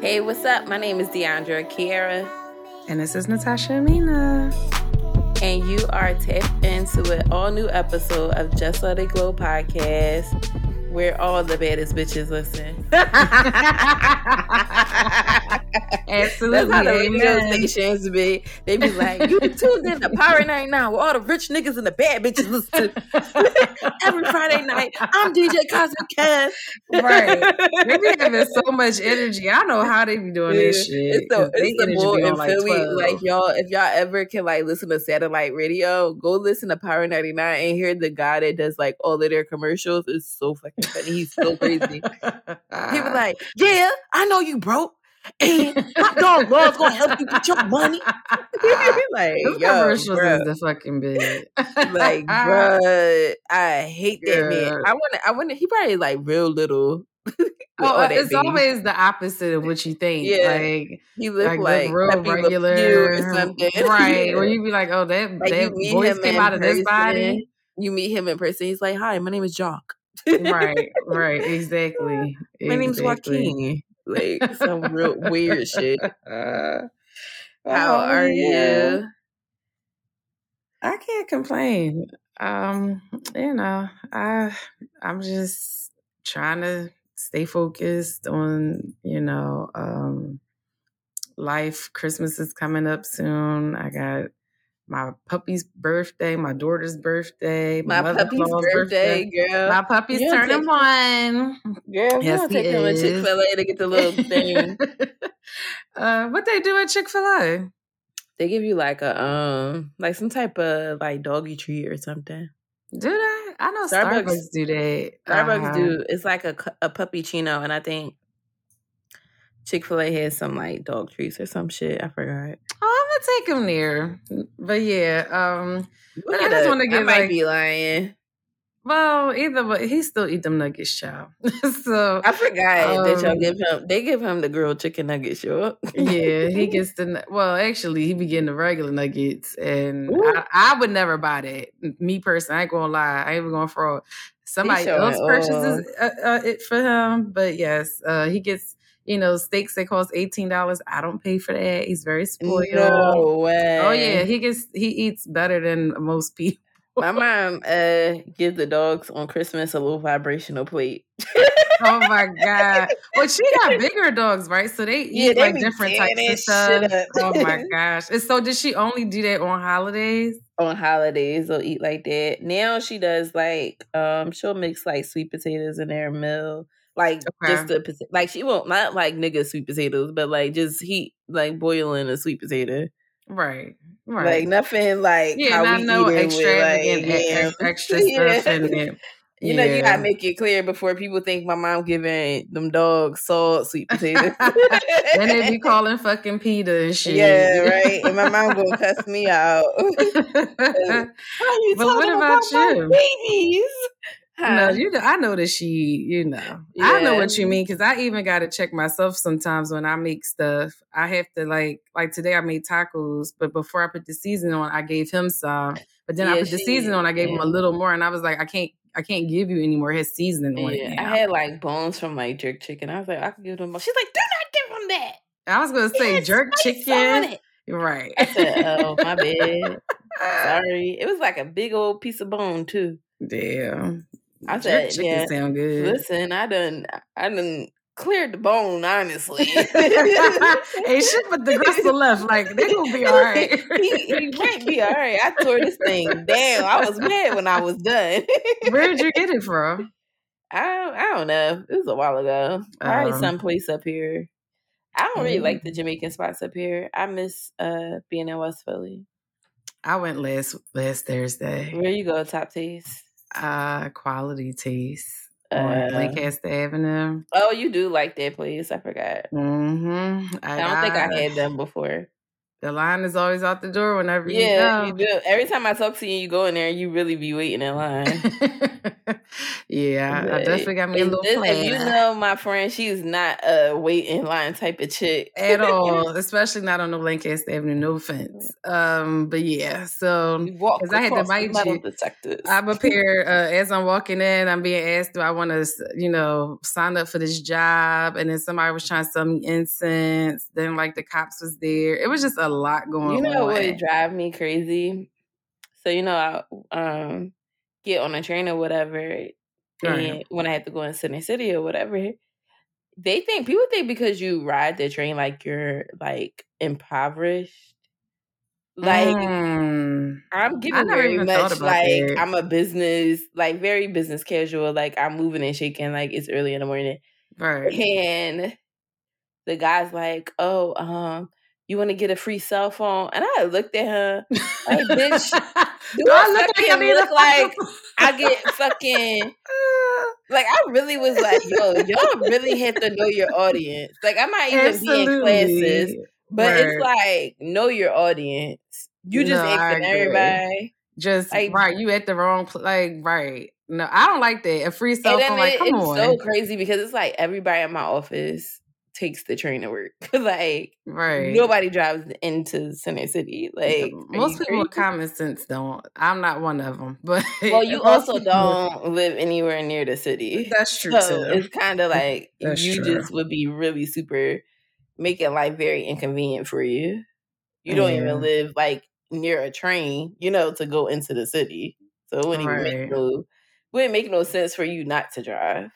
Hey, what's up? My name is Deandra Kiera. And this is Natasha Amina. And you are tapped into an all new episode of Just Let It Glow podcast where all the baddest bitches listen. Absolutely. That's how the radio stations be. They be like, you tuned in to Power Night now where all the rich niggas and the bad bitches listen every Friday night. I'm DJ Cosmic Cass. Right. They be having so much energy. I know how they be doing Yeah. this shit. It's the, it's the bull in like Philly. 12. Like y'all, if y'all ever can like listen to satellite radio, go listen to Power 99 and hear the guy that does like all of their commercials. It's so fucking funny. He's so crazy. He be ah. like, Yeah, I know you broke. And Hot Dog Love's gonna help you get your money. like, Those yo, commercials bruh. is the fucking bit. like, bruh, I hate that man. I want to, I want to, he probably like real little. all it's always the opposite of what you think. Yeah. Like, he look like, like, real Pepe Le Pew regular, or something. right? Yeah. Where you be like, oh, that Like that you voice came out of this person, body. You meet him in person. He's like, "Hi, my name is Jock. Right, right, exactly. My name's exactly. Joaquin." Like some real weird shit. Uh, How oh, are yeah. you? I can't complain. Um, you know, I I'm just trying to stay focused on, you know, um life. Christmas is coming up soon. I got my puppy's birthday, my daughter's birthday, My mother puppy's in-law's birthday, girl. My puppy's You turning one. girl, Yes, he take him to. Chick Fil A to get the little thing. uh, what they do at Chick Fil A? they give you like a um, like some type of like doggy treat or something. Do they? I know Starbucks- Starbucks, do that. Starbucks Uh-huh. do. It's like a a Puppuccino, and I think Chick Fil A has some like dog treats or some shit. I forgot. Oh, I'm take him there. But yeah, um, Look I just wanna get I might like- be lying. well, either but he still eat them nuggets, child. so I forgot that y'all Um, give him. They give him the grilled chicken nuggets. Sure. yeah, he gets the well. Actually, he be getting the regular nuggets, and I, I would never buy that. Me personally, I ain't gonna lie. I ain't even gonna fraud. Somebody else purchases uh, uh, it for him, but yes, uh, he gets. You know, steaks that cost eighteen dollars. I don't pay for that. He's very spoiled. No way. Oh yeah, he gets he eats better than most people. My mom uh gives the dogs on Christmas a little vibrational plate. Oh my god! Well, she got bigger dogs, right? So they Yeah, eat they like different types of stuff. Oh my gosh! And so, did she only do that on holidays? on holidays, they'll eat like that. Now she does like um she'll mix like sweet potatoes in their meal. Like Okay. just the like she won't not like nigga sweet potatoes, but like just heat like boiling a sweet potato. Right, right. Like nothing like yeah, how not we no it with, like, extra Yeah. stuff in it. You know, you gotta make it clear before people think my mom giving them dogs salt sweet potatoes. Then they be calling fucking Peter and shit. Yeah, right. And my mom gonna cuss me out. How you But what talking about my you? babies? No, you. know- I know that she. You know, I know what you mean because I even got to check myself sometimes when I make stuff. I have to like, like today I made tacos, but before I put the season on, I gave him some. But then I Yeah, put the she- season on, I gave him a little more, and I was like, I can't, I can't give you any more. His seasoning on it. Yeah, now. I had like bones from like jerk chicken. I was like, I could give them. She's like, do not give them that. I was gonna say It's jerk chicken, right? I said, oh my bad. Sorry. It was like a big old piece of bone too. Damn, I said, chicken yeah. sound good. Listen, I done, I done cleared the bone. Honestly, Ain't shit but the gristle left. Like they gonna be all right. he, he might be all right. I tore this thing down. I was mad when I was done. Where'd you get it from? I don't, I don't know. It was a while ago. Probably Um, someplace up here. I don't really Mm. like the Jamaican spots up here. I miss uh being in West Philly. I went last last Thursday. Where you go, Top Taste? Uh, quality taste on Uh, Lancaster Avenue. oh, you do like that place. I forgot. Mm-hmm. I don't think I had them before. The line is always out the door whenever Yeah, you you do. Every time I talk to you, you go in there, you really be waiting in line. go. Yeah, I definitely got me a little this, plan. If you know my friend, she's not a wait in line type of chick at all, especially not on the Lancaster Avenue. No offense, um, but yeah. So because I had to bite you, detectors. I'm up here uh, as I'm walking in. I'm being asked, "Do I want to, you know, sign up for this job?" And then somebody was trying to sell me incense. Then like the cops was there. It was just a lot going on. You know on. what would drive me crazy? So you know, I um, get on a train or whatever and when I had to go in Center City or whatever, they think people think because you ride the train like you're like impoverished. Like mm. I'm giving very much like I'm a business, like very business casual. Like I'm moving and shaking, like it's early in the morning. Right. And the guy's like, "Oh, um, you want to get a free cell phone?" And I looked at her, like, "Bitch, do I, I look like I look like I get fucking like I really was like, yo, y'all really have to know your audience. Like I might even Absolutely. be in classes, but right. it's like know your audience. You just no, asking everybody. Just like, right, you at the wrong place. Like right. No, I don't like that. A free cell phone, like come it's on. so crazy because it's like everybody in my office takes the train to work. like, right? Nobody drives into Center City. Like, most people with common sense don't. I'm not one of them. But well, you also don't live anywhere near the city. That's true. So too. it's kind of like That's you true. just would be really super making life very inconvenient for you. You don't yeah. even live like near a train, you know, to go into the city. So it wouldn't right. even make no wouldn't make no sense for you not to drive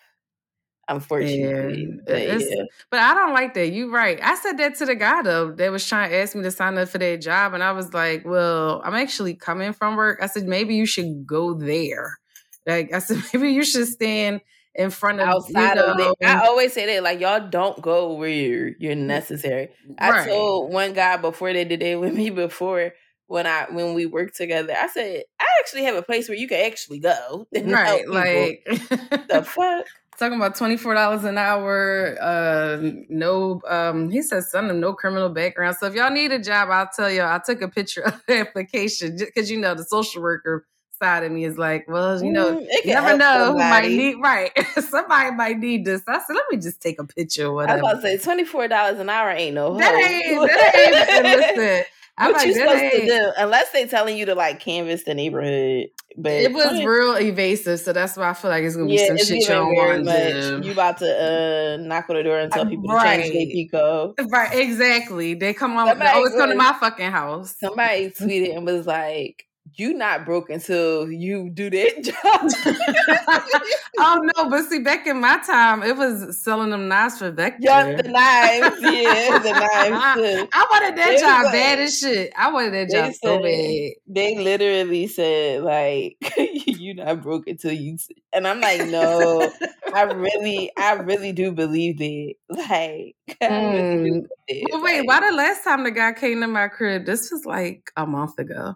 unfortunately. Yeah. But, yeah. but, I don't like that. You're right. I said that to the guy though that was trying to ask me to sign up for that job, and I was like, "Well, I'm actually coming from work." I said, "Maybe you should go there." Like I said, maybe you should stand in front of outside you know, of it. I always say that like y'all don't go where you're you're necessary. I told one guy before they did it with me before when I when we worked together, I said I actually have a place where you can actually go. Right, like the fuck talking about twenty four dollars an hour. Uh, no, um, he says something. no criminal background. So if y'all need a job, I'll tell you. I took a picture of the application because you know the social worker side of me is like, well, you know, mm, you never know somebody. who might need right. somebody might need this. I said, let me just take a picture. Whatever. I was about to say twenty four dollars an hour ain't no. That ain't. That ain't. listen. I'm what like, you supposed to do? Unless they're telling you to like canvas the neighborhood. But it was real evasive, so that's why I feel like it's gonna be yeah, some shit you don't want to You about to uh, knock on the door and tell people right. to change their PECO. Right, exactly. They come on. Somebody, always come to my fucking house. Somebody tweeted and was like, you not broke until you do that job. oh no, but see, back in my time, it was selling them knives for Vector. Yeah, the knives, yeah, the knives. Too. I wanted that job like, bad as shit. I wanted that job so bad. They literally said like, "You not broke until you," and I'm like, no, I really, I really do believe it. Like, mm. Well, wait, like, why the last time the guy came to my crib? This was like a month ago.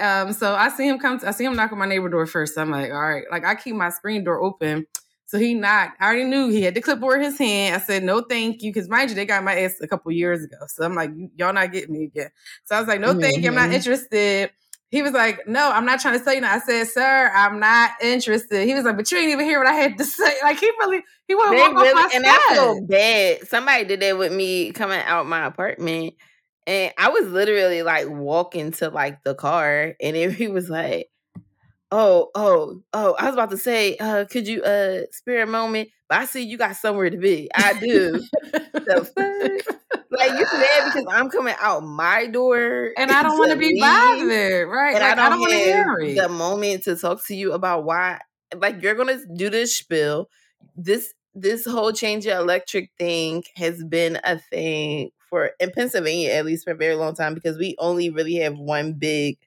Um, so I see him come. To, I see him knock on my neighbor door first. So I'm like, all right. Like I keep my screen door open. So he knocked. I already knew he had the clipboard in his hand. I said, no, thank you. Cause mind you, they got my ass a couple years ago. So I'm like, y'all not getting me again. So I was like, no, mm-hmm. thank you. I'm not mm-hmm. interested. He was like, no, I'm not trying to sell you. Now. I said, sir, I'm not interested. He was like, but you didn't even hear what I had to say. Like he really, he wouldn't walk really, off my And I feel bad. Somebody did that with me coming out my apartment and I was literally like walking to like the car, and he was like, "Oh, oh, oh!" I was about to say, uh, "Could you uh spare a moment?" But I see you got somewhere to be. I do. the Like you mad because I'm coming out my door, and I don't want to be bothered, right? And like, I don't, don't want to hear it. the moment to talk to you about why. Like you're gonna do this spill. This this whole change of electric thing has been a thing for in Pennsylvania at least for a very long time because we only really have one big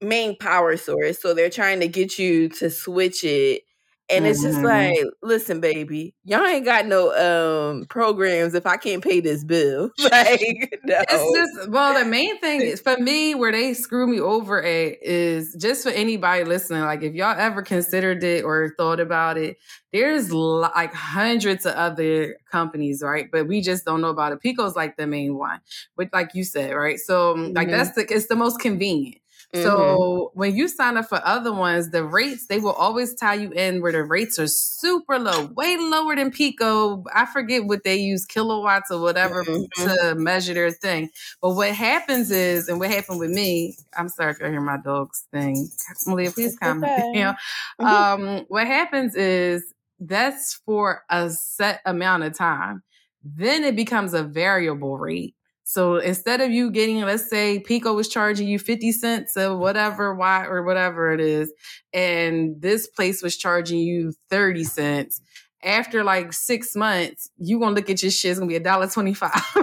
main power source. So they're trying to get you to switch it and it's just mm-hmm. like, listen, baby, y'all ain't got no um programs if I can't pay this bill. like, no. It's just well, the main thing is for me, where they screw me over at is just for anybody listening. Like, if y'all ever considered it or thought about it, there's like hundreds of other companies, right? But we just don't know about it. PECO's like the main one, but like you said, right? So, mm-hmm. like that's the it's the most convenient. Mm-hmm. So when you sign up for other ones, the rates they will always tie you in where the rates are super low, way lower than PECO. I forget what they use kilowatts or whatever mm-hmm. to measure their thing. But what happens is, and what happened with me, I'm sorry if you hear my dog's thing. Malia, please comment. Okay. You know, mm-hmm. um, what happens is that's for a set amount of time. Then it becomes a variable rate. So instead of you getting, let's say PECO was charging you 50 cents or whatever, why or whatever it is, and this place was charging you 30 cents. After like six months, you gonna look at your shit, it's gonna be a dollar twenty five.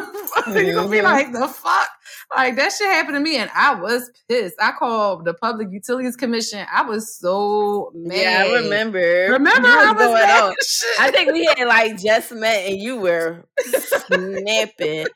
You're gonna be mm-hmm. like, the fuck? Like that shit happened to me, and I was pissed. I called the Public Utilities Commission. I was so mad. Yeah, I remember. Remember I was going on. I think we had like just met, and you were snapping.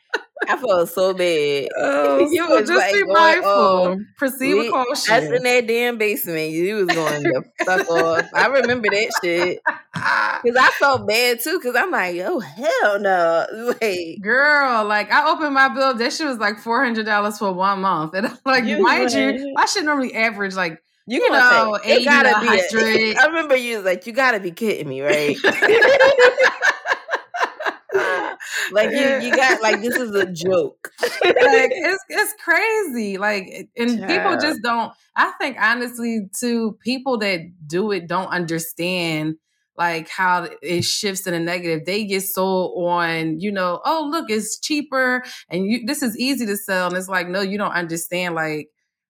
I felt so bad. Oh, you so was just like be mindful. Oh, Proceed with caution. That's in that damn basement. You was going to fuck off. I remember that shit because I felt bad too. Because I'm like, oh hell no, wait, girl. Like I opened my bill. That shit was like four hundred dollars for one month, and I'm like, you mind you, I should normally average like you, you know, say, 80 gotta be 100. I remember you was like, you gotta be kidding me, right? Like you, you got like this is a joke. like it's it's crazy. Like and people just don't. I think honestly, to people that do it don't understand like how it shifts in a negative. They get sold on, you know, oh look, it's cheaper and you this is easy to sell. And it's like, no, you don't understand like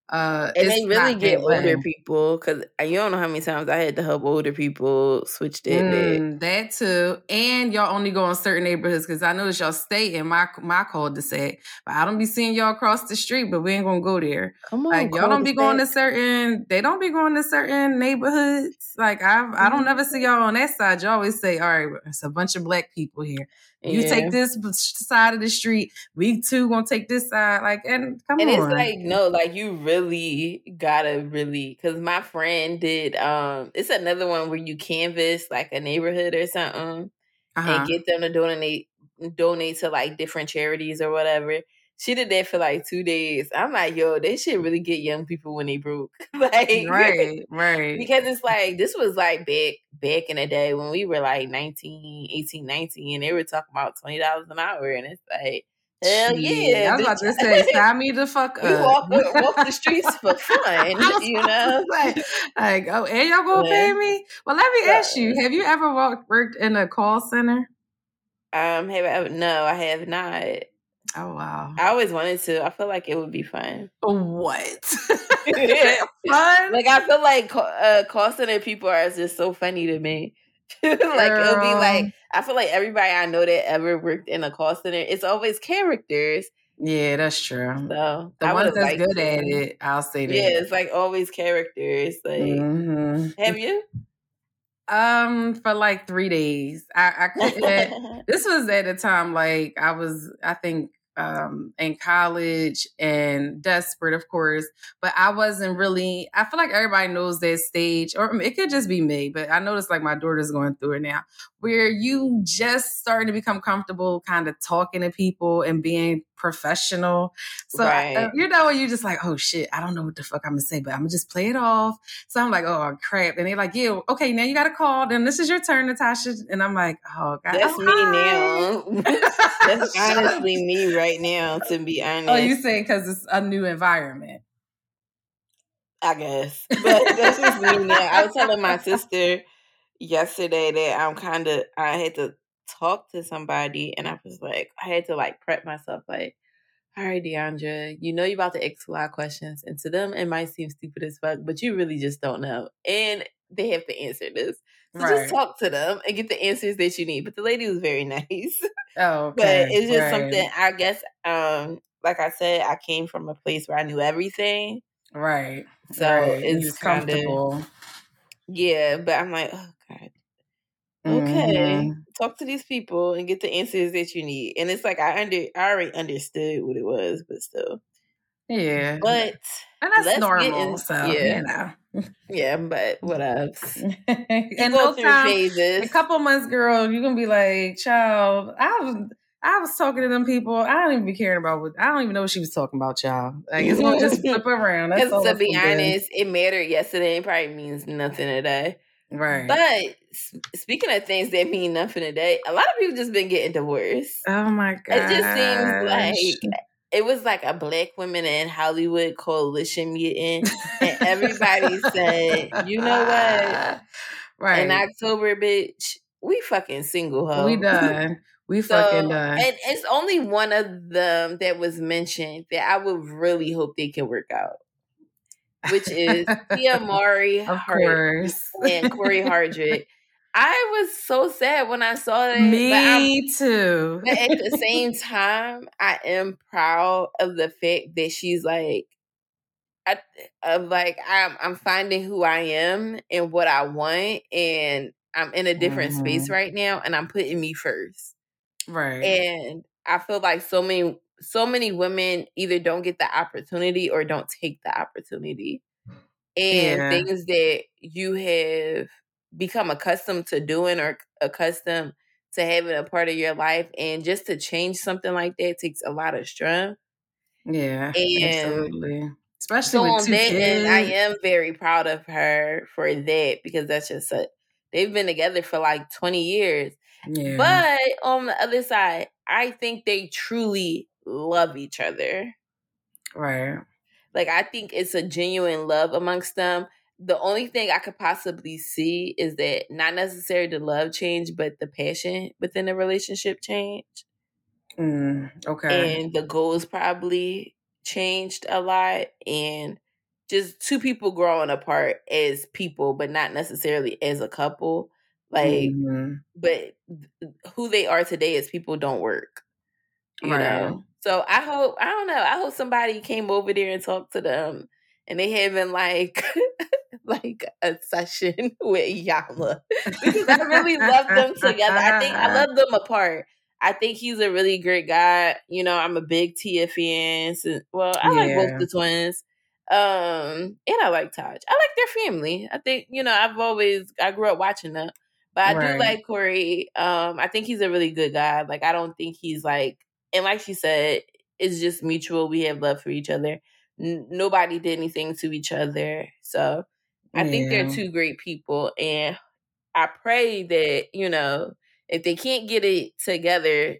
uh, and they really get older people because you don't know how many times I had to help older people switch their mm, That too, and y'all only go in certain neighborhoods because I notice y'all stay in my my cul-de-sac, but I don't be seeing y'all across the street. But we ain't gonna go there. Come on, like y'all don't be going to certain. They don't be going to certain neighborhoods. Like I, I don't never see y'all on that side. You always say, "All right, it's a bunch of black people here." You yeah. take this side of the street. We too gonna take this side. Like, and come and on. And it's like no, like you really gotta really because my friend did. Um, it's another one where you canvas like a neighborhood or something uh-huh. and get them to donate donate to like different charities or whatever. She did that for like two days. I'm like, yo, they should really get young people when they broke. like, right, right. Because it's like, this was like back, back in the day when we were like 19, 18, 19, and they were talking about $20 an hour. And it's like, Hell yeah! I was about to say, sign me the fuck up. walk, walk the streets for fun, you know. Like, like, oh, and y'all gonna yeah. pay me? Well, let me ask you: Have you ever walked, worked in a call center? Um, have I ever? No, I have not. Oh wow! I always wanted to. I feel like it would be fun. What? fun? Like I feel like uh, call center people are just so funny to me. like Girl. it'll be like I feel like everybody I know that ever worked in a call center, it's always characters. Yeah, that's true. So the ones that's good to. at it, I'll say that. Yeah, it's like always characters. Like, mm-hmm. have you? Um, for like three days. I, I couldn't. this was at a time like I was. I think um, in college and desperate, of course. But I wasn't really, I feel like everybody knows that stage, or it could just be me, but I noticed like my daughter's going through it now, where you just starting to become comfortable kind of talking to people and being professional. So, right. uh, you know, you just like, oh shit, I don't know what the fuck I'm gonna say, but I'm gonna just play it off. So I'm like, oh crap. And they're like, yeah, okay, now you got to call. Then this is your turn, Natasha. And I'm like, oh God. That's oh, me now. That's honestly me right now, to be honest. Oh, you saying because it's a new environment. I guess. But that's just me now. I was telling my sister yesterday that I'm kind of, I had to talk to somebody and I was like, I had to like prep myself like, all right, Deandra, you know you're about to ask a lot of questions, and to them it might seem stupid as fuck, but you really just don't know, and they have to answer this. So right. just talk to them and get the answers that you need. But the lady was very nice. Oh, okay. but it's just right. something I guess. Um, like I said, I came from a place where I knew everything. Right. So right. it's comfortable. Kinda, yeah, but I'm like, oh Okay. Mm-hmm. Talk to these people and get the answers that you need. And it's like I under I already understood what it was, but still. Yeah. But and that's normal. In, so yeah. you know. Yeah, but what else? and no time, phases. a couple months, girl, you're gonna be like, child, I was I was talking to them people. I don't even be caring about what I don't even know what she was talking about, y'all. Like it's gonna just flip around. That's all to be honest, it mattered yesterday. It probably means nothing today. Right. But speaking of things that mean nothing today, a lot of people just been getting divorced. Oh my god! It just seems like it was like a Black Women in Hollywood coalition meeting, and everybody said, "You know what? Right in October, bitch, we fucking single hoe. We done. We so, fucking done. And it's only one of them that was mentioned that I would really hope they can work out, which is Tia Mowry course. and Cory Hardrict. I was so sad when I saw that. Me but too. but at the same time, I am proud of the fact that she's like, I, of like I'm I'm finding who I am and what I want, and I'm in a different mm-hmm. space right now, and I'm putting me first. Right. And I feel like so many so many women either don't get the opportunity or don't take the opportunity. And yeah. things that you have become accustomed to doing or accustomed to having a part of your life and just to change something like that takes a lot of strength. Yeah. And absolutely. Especially so on that end, I am very proud of her for that because that's just a they've been together for like 20 years. Yeah. But on the other side, I think they truly love each other. Right. Like I think it's a genuine love amongst them. The only thing I could possibly see is that not necessarily the love change, but the passion within the relationship change. Mm, okay. And the goals probably changed a lot. And just two people growing apart as people, but not necessarily as a couple. Like, mm-hmm. but who they are today as people don't work. You right. know? So I hope, I don't know, I hope somebody came over there and talked to them and they having like, like a session with Yama because I really love them together. I think I love them apart. I think he's a really great guy. You know, I'm a big Tia fan. So, well, I yeah. like both the twins. Um, and I like Tahj. I like their family. I think, you know, I've always I grew up watching them. But I right. do like Cory. Um, I think he's a really good guy. Like I don't think he's like and like she said, it's just mutual. We have love for each other. N- nobody did anything to each other. So I yeah. think they're two great people. And I pray that, you know, if they can't get it together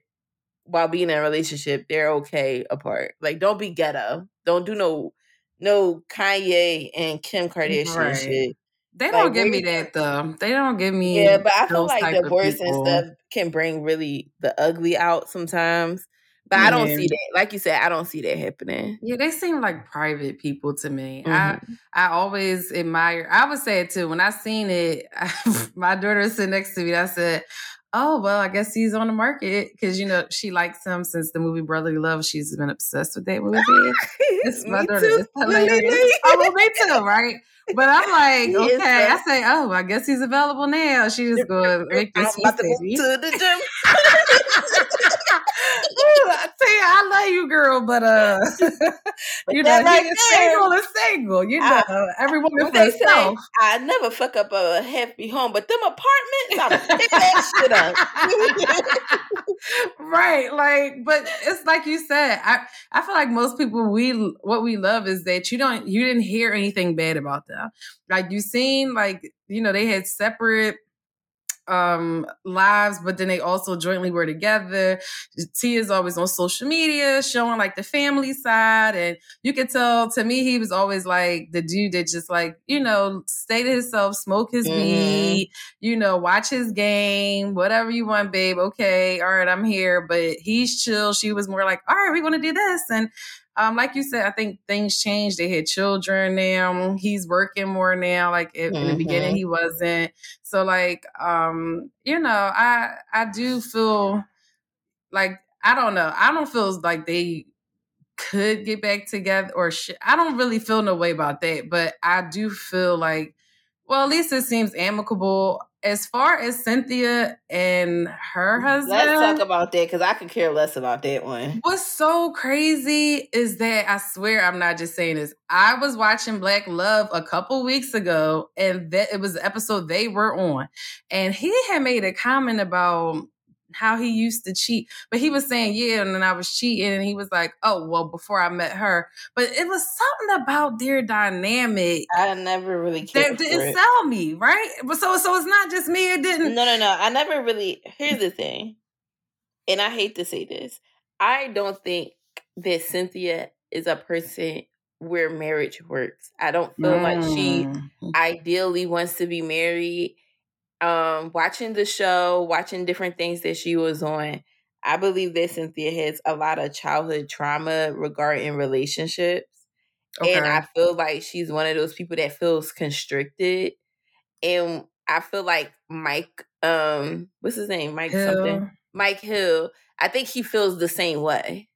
while being in a relationship, they're okay apart. Like don't be ghetto. Don't do no no Kanye and Kim Kardashian right. shit. They don't like, give me that though. They don't give me. Yeah, but I feel like divorce and stuff can bring really the ugly out sometimes. But yeah. I don't see that. Like you said, I don't see that happening. Yeah, they seem like private people to me. Mm-hmm. I I always admire. I would say it too. When I seen it, I, my daughter sitting next to me. I said, oh well i guess he's on the market because you know she likes him since the movie brotherly love she's been obsessed with that movie it's my daughter it's hilarious. oh well me too right but i'm like okay i say oh i guess he's available now she just go make this I'm about to to the gym I tell you, I love you, girl, but uh, you know, right he is single is single. You know, I, every woman for herself. I never fuck up a happy home, but them apartments, I'm pick that shit up. right, like, but it's like you said. I I feel like most people we what we love is that you don't you didn't hear anything bad about them. Like you seen like you know they had separate um lives but then they also jointly were together. T is always on social media showing like the family side and you could tell to me he was always like the dude that just like you know stay to himself smoke his mm-hmm. weed you know watch his game whatever you want babe okay all right i'm here. But he's chill. She was more like all right we want to do this and um, like you said, I think things changed. They had children now. He's working more now. Like mm-hmm. in the beginning, mm-hmm. he wasn't. So like, um, you know, I I do feel like I don't know. I don't feel like they could get back together or sh- I don't really feel no way about that. But I do feel like, well, at least it seems amicable as far as Cynthia and her husband, let's talk about that because I could care less about that one. What's so crazy is that I swear I'm not just saying this. I was watching Black Love a couple weeks ago, and that it was the episode they were on, and he had made a comment about how he used to cheat. But he was saying, yeah, and then I was cheating. And he was like, oh, well, before I met her. But it was something about their dynamic. I never really cared. That didn't it. sell me, right? But so so it's not just me. It didn't. No, no, no. I never really. Here's the thing, and I hate to say this. I don't think that Cynthia is a person where marriage works. I don't feel mm. like she mm. ideally wants to be married um watching the show, watching different things that she was on, I believe that Cynthia has a lot of childhood trauma regarding relationships. Okay. And I feel like she's one of those people that feels constricted. And I feel like Mike, um, what's his name? Mike Hill. something. Mike Hill. I think he feels the same way.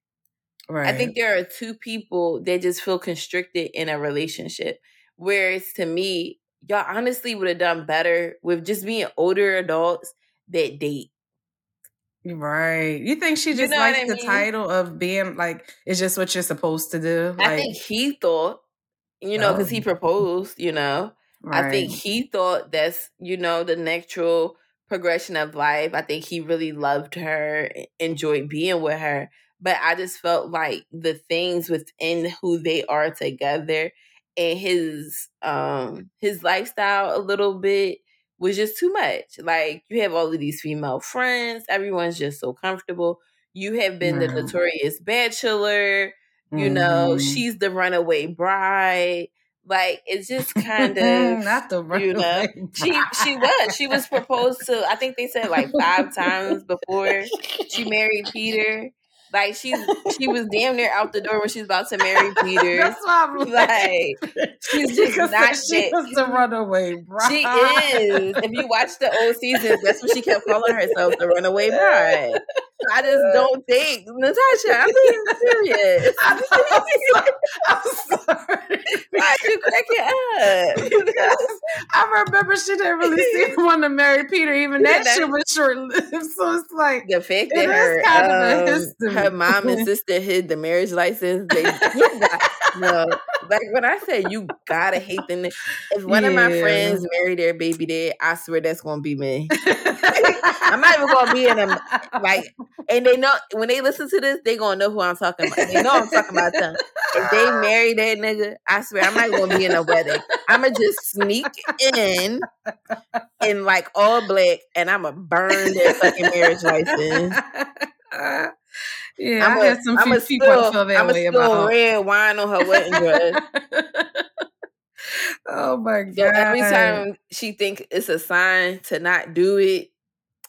Right. I think there are two people that just feel constricted in a relationship. Whereas to me, y'all honestly would have done better with just being older adults that date. Right. You think she just you know likes the mean? title of being like it's just what you're supposed to do? Like, I think he thought, you know, because oh. he proposed, you know. Right. I think he thought that's, you know, the natural progression of life. I think he really loved her, enjoyed being with her. But I just felt like the things within who they are together and his um his lifestyle a little bit was just too much. Like you have all of these female friends, everyone's just so comfortable. You have been mm. the notorious bachelor, you mm. know, mm-hmm. she's the runaway bride. Like it's just kind of not the runaway you know bride. she she was she was proposed to I think they said like five times before she married Peter like she's she was damn near out the door when she's about to marry Peter. That's why I'm like, she's just not she was the runaway bride. She is. If you watch the old seasons, that's what she kept calling herself, the runaway bride. I just don't think Natasha. I'm being serious. I'm, I'm sorry. Why'd you crack it up? Because I remember she didn't really seem want to marry Peter. Even that yeah, shit was short lived. So it's like the fact that her, um, her mom and sister hid the marriage license. They got, no, like when I say you gotta hate them. If one yeah. of my friends marry their baby dad, I swear that's gonna be me. I'm not even gonna be in them. Like, and they know when they listen to this, they gonna know who I'm talking about. They know I'm talking about them. If they marry that nigga, I swear I'm not gonna be in a wedding. I'ma just sneak in in like all black, and I'ma burn their fucking marriage license. Yeah, I'm I had some I'm few people still, feel that I'm way about. red wine on her wedding dress. oh my god! So every time she think it's a sign to not do it,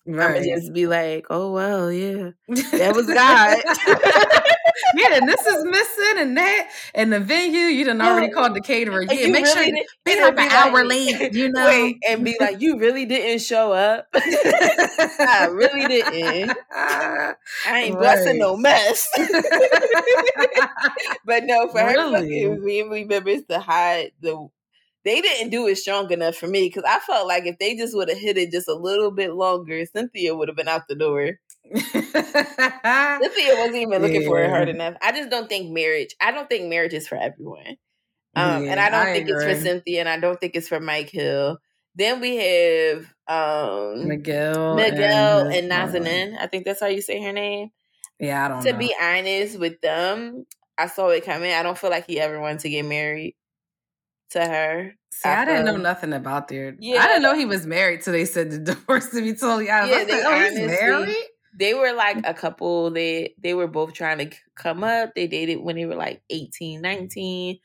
Right. I'm just be like, oh well, yeah, that was God. yeah, and this is missing, and that, and the venue. You done already called the caterer. Yeah, make really sure you be like an hour late. You know, wait, and be like, you really didn't show up. I really didn't. I ain't right. blessing no mess. but no, for really? her family members the high, the they didn't do it strong enough for me because I felt like if they just would have hit it just a little bit longer, Cynthia would have been out the door. Cynthia wasn't even looking yeah. for it hard enough. I just don't think marriage. I don't think marriage is for everyone, um, yeah, and I don't I think agree. it's for Cynthia, and I don't think it's for Mike Hill. Then we have um, Miguel, Miguel, and, and Nazanin. I think that's how you say her name. Yeah, I don't. To know. be honest with them, I saw it coming. I don't feel like he ever wanted to get married to her. See, I didn't know nothing about their. Yeah, I didn't know he was married till they said the divorce. To be totally honest, yeah, they, oh, he's married. They were like mm. a couple. They they were both trying to come up. They dated when they were like 18, 19,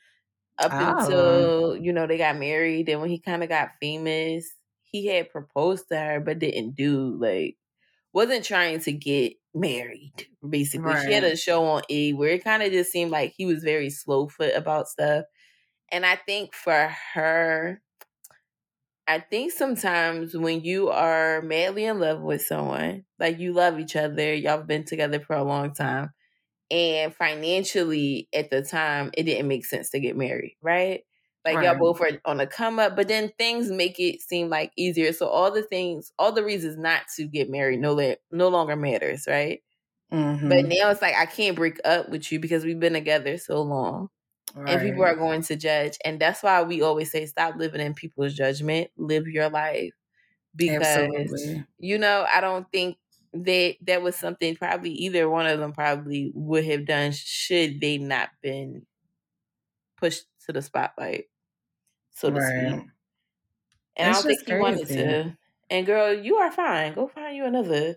up oh. until you know they got married. Then when he kind of got famous, he had proposed to her, but didn't do like wasn't trying to get married. Basically, right. she had a show on E where it kind of just seemed like he was very slow foot about stuff and I think for her, I think sometimes when you are madly in love with someone, like you love each other, y'all been together for a long time, and financially at the time it didn't make sense to get married, right? Like right. y'all both are on a come up, but then things make it seem like easier. So all the things, all the reasons not to get married no la- no longer matters, right? Mm-hmm. But now it's like I can't break up with you because we've been together so long. Right. And people are going to judge. And that's why we always say stop living in people's judgment. Live your life. Because Absolutely. you know, I don't think that that was something probably either one of them probably would have done should they not been pushed to the spotlight, so to right. speak. And That's I don't think he crazy. wanted to. And girl, you are fine. Go find you another.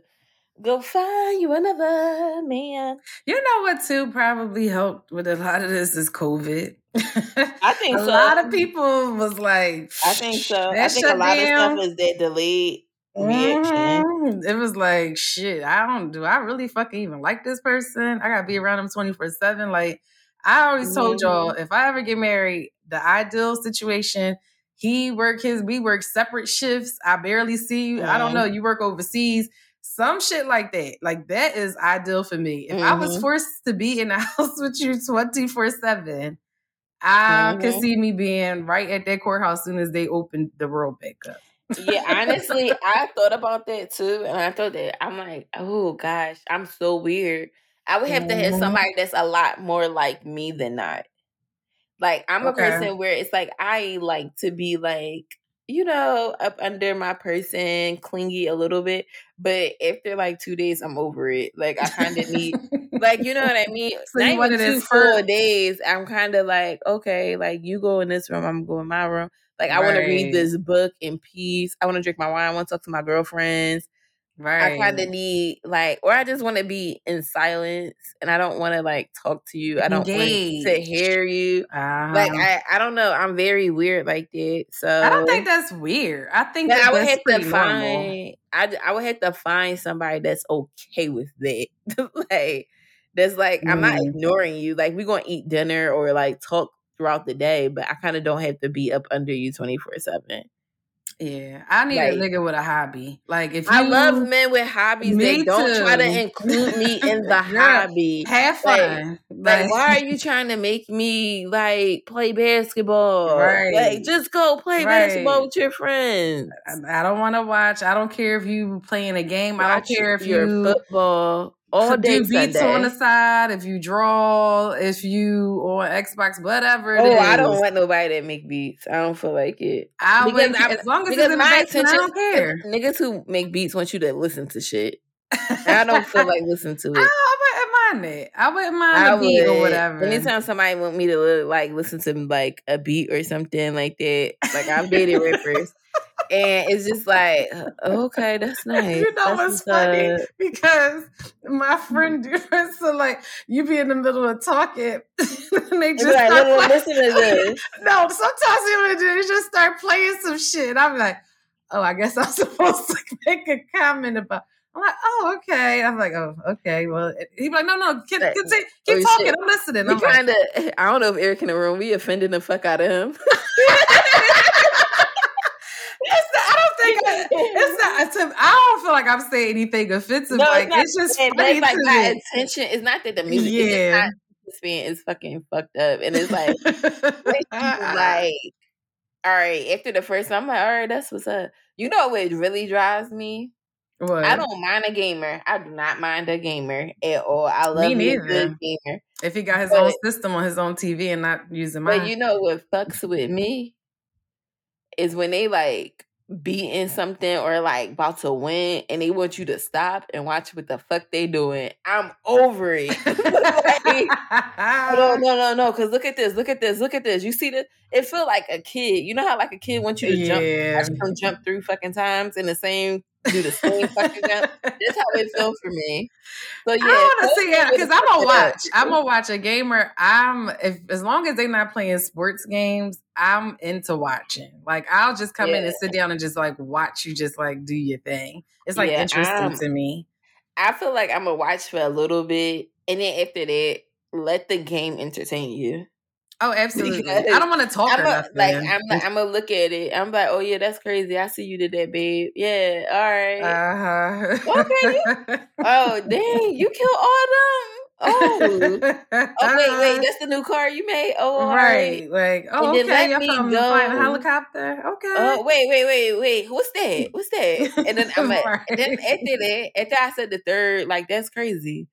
Go find you another man. You know what too probably helped with a lot of this is COVID. I think a so. lot of people was like, I think so. I think a lot down. of stuff is that delayed Mm-hmm. It was like shit. I don't do. I really fucking even like this person. I gotta be around them twenty four seven. Like I always told mm-hmm. y'all, if I ever get married, the ideal situation. He work his, we work separate shifts. I barely see you. I don't know. You work overseas some shit like that. Like that is ideal for me. If mm-hmm. I was mm-hmm. forced to be in the house with you 24 7, I mm-hmm. could see me being right at that courthouse as soon as they open the world back up yeah, honestly, I thought about that too, and I thought that I'm like, oh gosh, I'm so weird. I would have mm-hmm. to have mm-hmm. somebody that's a lot more like me than not. Like I'm a okay. person where it's like I like to be like you know up under my person, clingy a little bit, but after like two days, I'm over it. Like I kind of need, like you know what I mean. So Not even two full days. I'm kind of like okay, like you go in this room, I'm going in my room like I want to read this book in peace. I want to drink my wine. I want to talk to my girlfriends. Right. I kind of need like, or I just want to be in silence, and I don't want to like talk to you. I don't want to hear you. Uh-huh. Like I, I don't know. I'm very weird like that. So I don't think that's weird. I think that I would have to find. I I would have to find somebody that's okay with that. like that's like mm. I'm not mm. ignoring you. Like we're gonna eat dinner or like talk throughout the day, but I kind of don't have to be up under you 24 7. Yeah, I need like, a nigga with a hobby. Like if you, I love men with hobbies, they don't too. try to include me in the hobby. Have fun. Like, like, why are you trying to make me like play basketball? Right. Like, just go play right. basketball with your friends. I, I don't want to watch. I don't care if you playing a game. Watch I don't care if you football all day do beats Sunday. on the side. If you draw, if you on Xbox, whatever. oh, I don't want nobody that make beats. I don't feel like it. I because as long as it's in my attention, I don't care. Niggas who make beats want you to listen to shit. I don't feel like listening to it. I, I wouldn't mind it. I wouldn't mind I a beat would. or whatever. Anytime somebody want me to like listen to like a beat or something like that, like I'm dating rippers and it's just like, okay, that's nice. You know that's what's funny? Up. Because my mm-hmm. friend so like you be in the middle of talking and they just like, start listen to this. no, sometimes they just start playing some shit. I'm like, oh, I guess I'm supposed to make a comment about. I'm like, oh, okay. I'm like, oh, okay. Well, he's like, no, no, oh, keep, keep, keep oh, talking. Shit. I'm listening. I'm kind of, like, I don't know if Eric in the room, we offended the fuck out of him. It's not. I don't feel like I'm saying anything offensive. No, like it's, it's just funny like my attention. It's not that the music. Yeah. It's being is fucking fucked up, and it's like, like, all right. After the first, time, I'm like, all right, that's what's up. You know what really drives me? What? I don't mind a gamer. I do not mind a gamer at all. I love me a good gamer. If he got his but, own system on his own TV and not using mine. But you know what fucks with me is when they like beating something or like about to win and they want you to stop and watch what the fuck they doing. I'm over it. like, no, no, no, no. Cause look at this, look at this, look at this. You see this? It feel like a kid. You know how like a kid wants you to yeah. jump, watch jump through fucking times in the same do the same fucking jump. That's how it feels for me. So yeah, I want to see it because I'm gonna watch. I'm gonna watch a gamer. I'm if as long as they're not playing sports games, I'm into watching. Like I'll just come yeah. in and sit down and just like watch you just like do your thing. It's like yeah, interesting I'm, to me. I feel like I'm gonna watch for a little bit, and then after that, let the game entertain you. Oh, absolutely. Because I don't want to talk I'm a. Like I'm, like, I'm gonna look at it. I'm like, oh yeah, that's crazy. I see you did that, babe. Yeah, all right. Uh-huh. Okay. oh dang, you killed all them. Oh, oh wait, wait, that's the new car you made. Oh, right. Like, oh, and okay, you're from go. flying a helicopter. Okay. Oh, wait, wait, wait, wait. What's that? What's that? And then I'm like, right. and then after that, after I said the third, like that's crazy.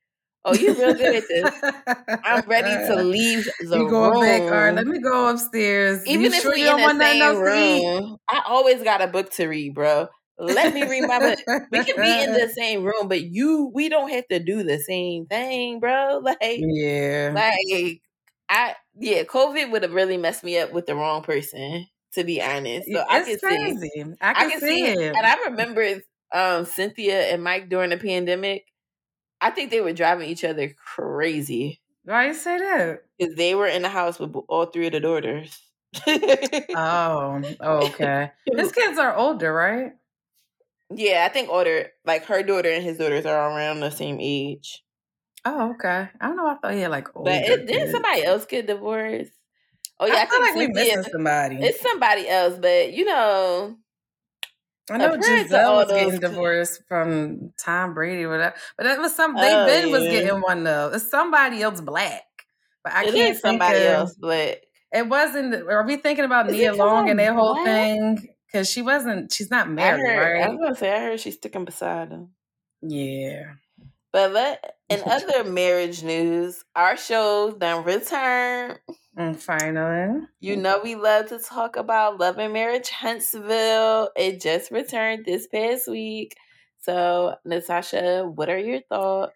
Oh, you're real good at this. I'm ready to leave the you go room. Back, all right, let me go upstairs. Even you if sure we in the same room, I always got a book to read, bro. Let me read my book. We can be in the same room, but you, we don't have to do the same thing, bro. Like, yeah, like I, yeah, COVID would have really messed me up with the wrong person. To be honest, so I can crazy. see, I can, I can see, see it. it. And I remember um, Cynthia and Mike during the pandemic. I think they were driving each other crazy. Why you say that? Because they were in the house with all three of the daughters. oh, okay. His kids are older, right? Yeah, I think older. Like her daughter and his daughters are around the same age. Oh, okay. I don't know. I thought he had like older. But it, didn't somebody else get divorced? Oh yeah, I, I feel like we missing somebody. It's somebody else, but you know. I know Gisele was getting divorced from Tom Brady, or whatever. But that was some. They oh, Ben yeah. was getting one though. It's somebody else black, but I it can't somebody else black. It wasn't. Are we thinking about Is Nia Long and that whole black? thing? Because she wasn't. She's not married, heard, right? I was gonna say. I heard she's sticking beside him. Yeah. But let, in other marriage news, our show done returned. And finally. You know we love to talk about Love and Marriage Huntsville. It just returned this past week. So, Natasha, what are your thoughts?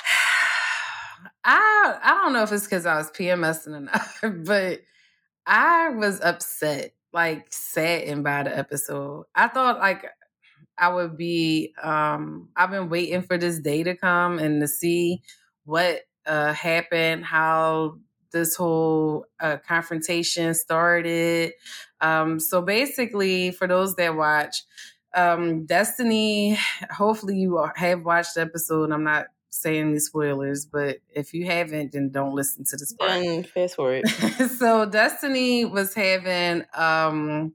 I I don't know if it's because I was PMSing enough, but I was upset, like saddened by the episode. I thought like I would be um I've been waiting for this day to come and to see what uh happened, how this whole uh, confrontation started. Um so basically for those that watch um Destiny, hopefully you have watched the episode. I'm not saying any spoilers, but if you haven't, then don't listen to this part. Fast forward. so Destiny was having um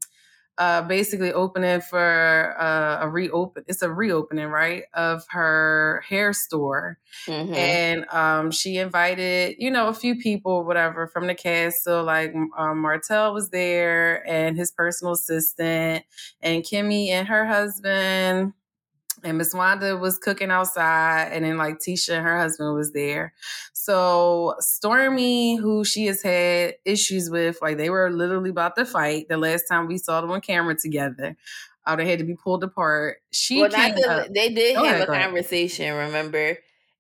uh, basically opening for uh, a reopen. It's a reopening, right, of her hair store, mm-hmm. and um, she invited, you know, a few people, whatever, from the cast. So like um, Martell was there, and his personal assistant, and Kimmi and her husband and Miss Wanda was cooking outside, and then like Tisha and her husband was there. So Stormi, who she has had issues with, like they were literally about to fight the last time we saw them on camera together. Uh, they had to be pulled apart. She well, the, they did Go have ahead, a conversation, remember?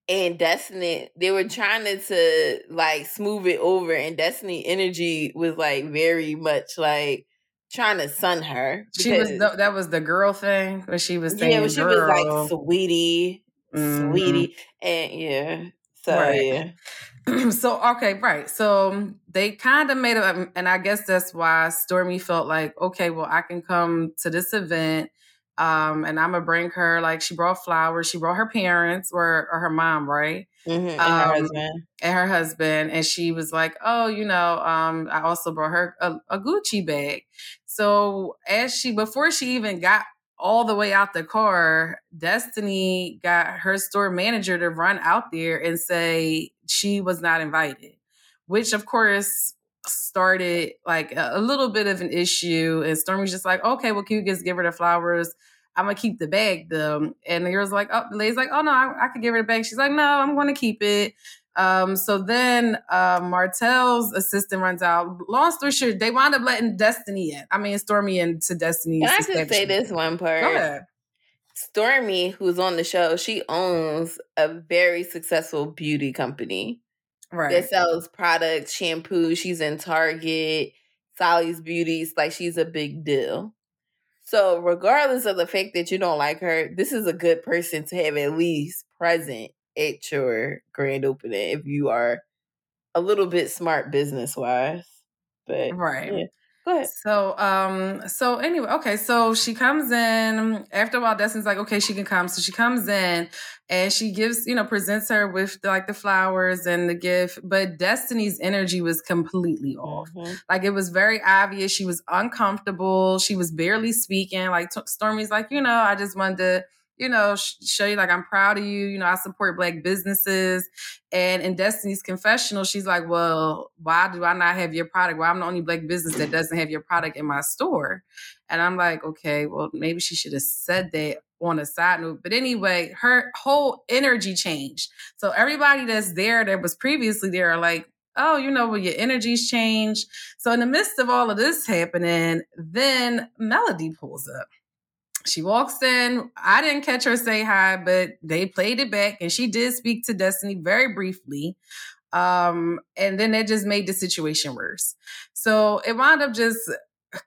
And Destiny, they were trying to, to like smooth it over, and Destiny energy was like very much like trying to sun her. She was the, that was the girl thing when she was saying yeah, when she girl. was like sweetie, mm-hmm. sweetie, and yeah. So right. yeah. so okay, right. So they kind of made it, and I guess that's why Stormi felt like, okay, well, I can come to this event um, and I'm gonna bring her like she brought flowers. She brought her parents or, or her mom, right? Mm-hmm. And um, her husband. And her husband, and she was like, "Oh, you know, um, I also brought her a, a Gucci bag." So as she before she even got all the way out the car, Destiny got her store manager to run out there and say she was not invited, which of course started like a, a little bit of an issue. And Stormi's just like, okay, well, can you just give her the flowers? I'm gonna keep the bag though. And the girl's like, oh, the lady's like, oh no, I, I could give her the bag. She's like, no, I'm gonna keep it. Um, so then uh, Martell's assistant runs out. Long story short, they wind up letting Destiny in. I mean, Stormi into Destiny. Can I just say this one part? Stormi, who's on the show, she owns a very successful beauty company right. that sells products, shampoo. She's in Target, Sally's Beauties. Like she's a big deal. So, regardless of the fact that you don't like her, this is a good person to have at least present at your grand opening if you are a little bit smart business wise. But right. Yeah. Go ahead. So, um, so anyway, okay, so she comes in after a while. Destiny's like, okay, she can come. So she comes in and she gives, you know, presents her with like the flowers and the gift. But Destiny's energy was completely off. Mm-hmm. Like it was very obvious. She was uncomfortable. She was barely speaking. Like Stormi's like, you know, I just wanted to you know, show you like I'm proud of you. You know, I support black businesses. And in Destiny's confessional, she's like, "Well, why do I not have your product? Well, I'm the only black business that doesn't have your product in my store." And I'm like, "Okay, well, maybe she should have said that on a side note." But anyway, her whole energy changed. So everybody that's there that was previously there are like, oh, you know, well, your energies change. So in the midst of all of this happening, then Melody pulls up. She walks in. I didn't catch her say hi, but they played it back, and she did speak to Destiny very briefly. Um, and then it just made the situation worse. So it wound up just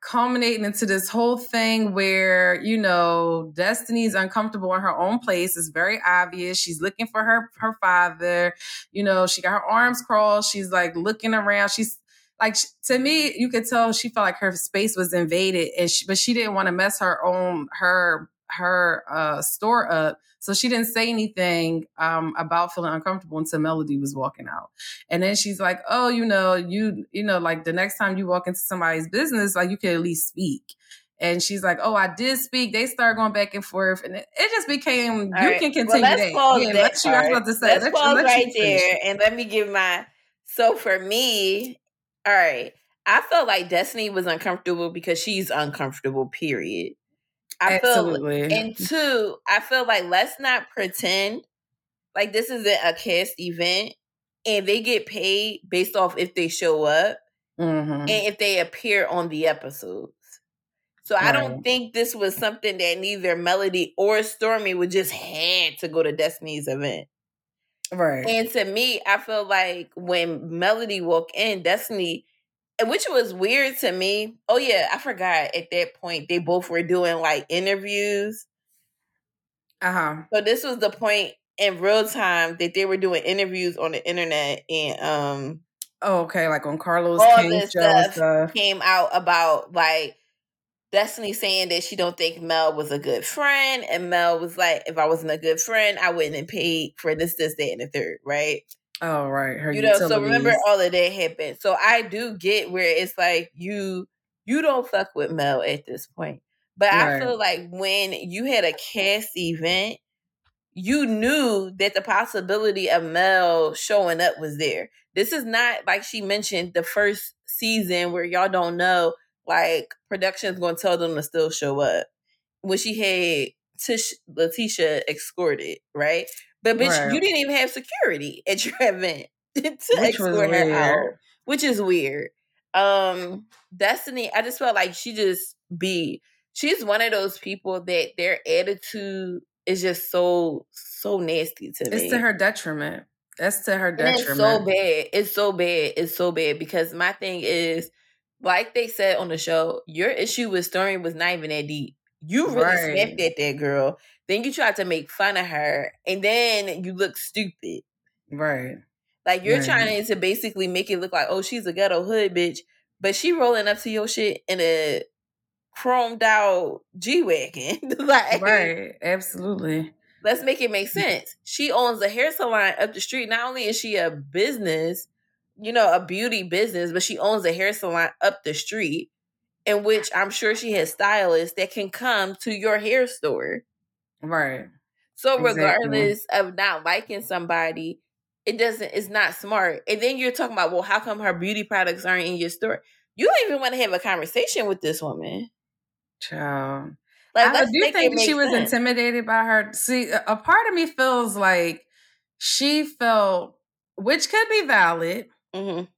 culminating into this whole thing where you know destiny's uncomfortable in her own place it's very obvious she's looking for her her father you know she got her arms crossed she's like looking around she's like to me you could tell she felt like her space was invaded and she, but she didn't want to mess her own her her uh store up so she didn't say anything um, about feeling uncomfortable until Melody was walking out. And then she's like, "Oh, you know, you you know, like the next time you walk into somebody's business, like you can at least speak." And she's like, "Oh, I did speak." They started going back and forth, and it, it just became. All you right. can continue well, let's that. Pause yeah, that let's, you, I was about to say, let's, let's pause let right there, and let me give my. So for me, all right, I felt like Destiny was uncomfortable because she's uncomfortable. Period. I Absolutely. feel, and two, I feel like let's not pretend like this isn't a cast event, and they get paid based off if they show up Mhm. and if they appear on the episodes. So I don't think this was something that neither Melody or Stormi would just had to go to Destiny's event. Right. And to me, I feel like when Melody walked in, Destiny, which was weird to me. Oh yeah, I forgot at that point they both were doing like interviews. Uh huh. So this was the point in real time that they were doing interviews on the internet and um Oh, okay. Like on Carlos all King's this stuff stuff. came out about like Destiny saying that she don't think Mel was a good friend, and Mel was like, "If I wasn't a good friend, I wouldn't have paid for this, this, that, and the third, right?" Oh, right. Her you know so remember all of that happened. So i do get where it's like you you don't fuck with mel at this point. But i feel like when you had a cast event you knew that the possibility of mel showing up was there. This is not like she mentioned the first season where y'all don't know like production's gonna tell them to still show up when she had Tish LaTisha escorted, right? But bitch, Right. you didn't even have security at your event to Which escort her out, which is weird. Um, Destiny, I just felt like she just be. She's one of those people that their attitude is just so so nasty to me. It's to her detriment. That's to her And it's detriment. so bad. It's so bad. It's so bad because my thing is, like they said on the show, your issue with Stormi was not even that deep. You really Right. snapped at that girl. Then you tried to make fun of her, and then you look stupid. Right. Like you're Right. trying to basically make it look like, oh, she's a ghetto hood bitch, but she rolling up to your shit in a chromed out G wagon. like, Right. Absolutely. let's make it make sense. She owns a hair salon up the street. Not only is she a business, you know, a beauty business, but she owns a hair salon up the street, in which I'm sure she has stylists that can come to your hair store. Right. So Exactly. regardless of not liking somebody, it doesn't it's not smart. And then you're talking about, well, how come her beauty products aren't in your store? You don't even want to have a conversation with this woman. Child. Like, I do think she was sense. intimidated by her. See, a part of me feels like she felt, which could be valid. Mhm.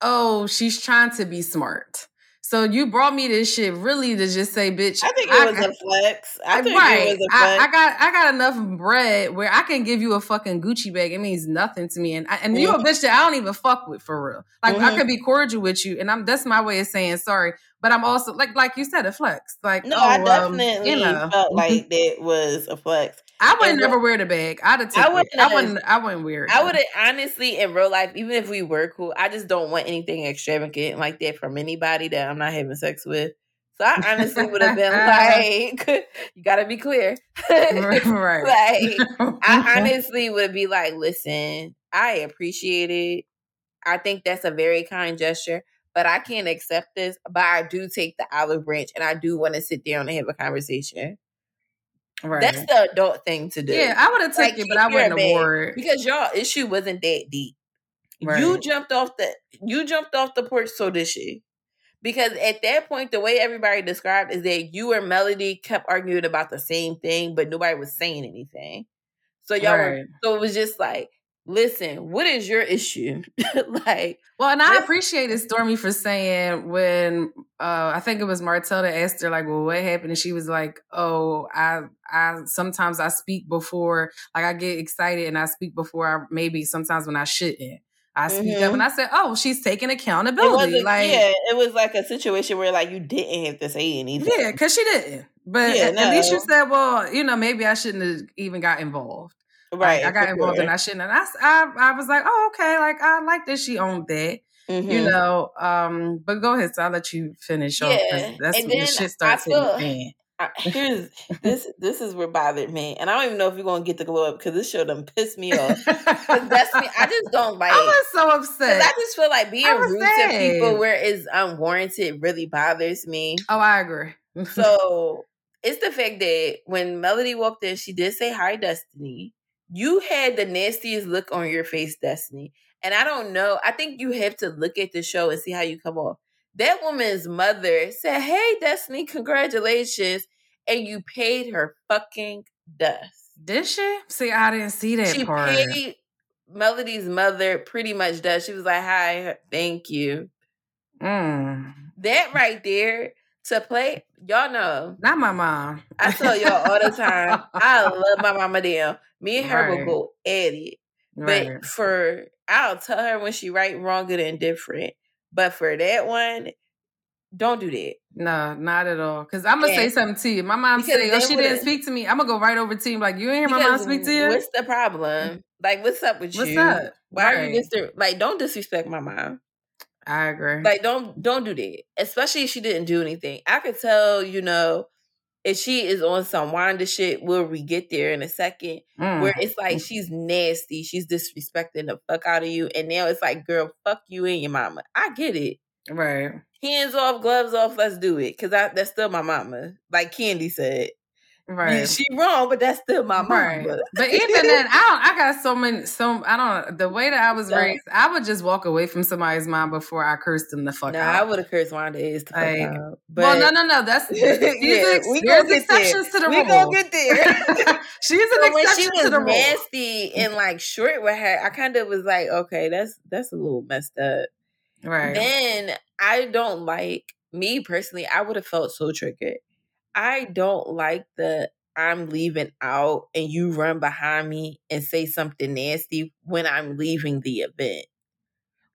Oh, she's trying to be smart. So you brought me this shit really to just say, bitch. I think it was a flex. I think right. it was a I, flex. I got I got enough bread where I can give you a fucking Gucci bag. It means nothing to me, and I, and you a Mhm. bitch that I don't even fuck with for real. Like I Mhm. could be cordial with you, and I'm that's my way of saying sorry. But I'm also like like you said, a flex. Like No, oh, I um, definitely you know. felt like that was a flex. I would and never wear the bag. I'd have I wouldn't it. I wouldn't. I wouldn't wear it. I would honestly in real life, even if we were cool, I just don't want anything extravagant like that from anybody that I'm not having sex with. So I honestly would have been like, you gotta be clear. right. like I honestly would be like, listen, I appreciate it. I think that's a very kind gesture, but I can't accept this. But I do take the olive branch and I do want to sit down and have a conversation. Right. That's the adult thing to do. yeah, I would have taken Like, it, but I wouldn't have wore it. because y'all issue wasn't that deep. You jumped off the you jumped off the porch, so did she. Because at that point, the way everybody described is that you and Melody kept arguing about the same thing, but nobody was saying anything. So y'all were so it was just like listen, what is your issue? like, well, and I appreciated Stormi for saying when uh, I think it was Martell that asked her like, "Well, what happened?" and she was like, "Oh, I, I sometimes I speak before, like I get excited and I speak before I maybe sometimes when I shouldn't." I speak mm-hmm. up and I said, "Oh, she's taking accountability." like, yeah, it was like a situation where like you didn't have to say anything. Yeah, because she didn't. But yeah, at, no. at, least you said, "Well, you know, maybe I shouldn't have even got involved." Right, like, I got involved sure. and I shouldn't. And I, I, I was like, "Oh, okay." Like I like that she owned that. Mm-hmm. You know, um, but go ahead. So I'll let you finish. Yeah, off, that's and when the shit starts feel, hitting I, here's this this is what bothered me, and I don't even know if you're gonna get the glow up because this show done pissed me off. that's me. I just don't like. I was so upset. I just feel like being rude sad. to people where it's unwarranted really bothers me. Oh, I agree. so it's the fact that when Melody walked in, she did say hi, Destiny. You had the nastiest look on your face, Destiny, and I don't know. I think you have to look at the show and see how you come off. That woman's mother said, Hey, Destiny, congratulations. And you paid her fucking dust. Did she? See, I didn't see that she part. paid Melody's mother pretty much dust. She was like, Hi, thank you. Mm. That right there to play, y'all know. Not my mom. I tell y'all all the time, I love my mama damn. Me and her right. will go at it. Right. But for I'll tell her when she right, wrong, good, and different. But for that one, don't do that. No, not at all. Because I'm gonna say something to you. My mom say, "Oh, she didn't speak to me." I'm gonna go right over to you. Like you ain't hear my mom speak to you. What's the problem? Like, what's up with what's you? What's up? Why right. are you Mister? Like, don't disrespect my mom. I agree. Like, don't don't do that. Especially if she didn't do anything. I could tell, you know, if she is on some Wanda shit, will we get there in a second? Mm. Where it's like she's nasty, she's disrespecting the fuck out of you, and now it's like, girl, fuck you and your mama. I get it. Right. Hands off, gloves off, let's do it. Cause I, that's still my mama. Like Candy said. Right. She wrong, but that's still my mama. Right. but even then, I I got so many so I don't the way that I was raised, I would just walk away from somebody's mom before I cursed them the fuck no, out. I would have cursed Wanda is the like, fuck out. But well, no, no, no. That's yeah, we there's exceptions there. to the we rule. We gonna get there. She's an so exception when she was to the nasty and like short with her, I kind of was like, okay, that's that's a little messed up. Right. Then I don't like me personally. I would have felt so triggered. I don't like the I'm leaving out and you run behind me and say something nasty when I'm leaving the event.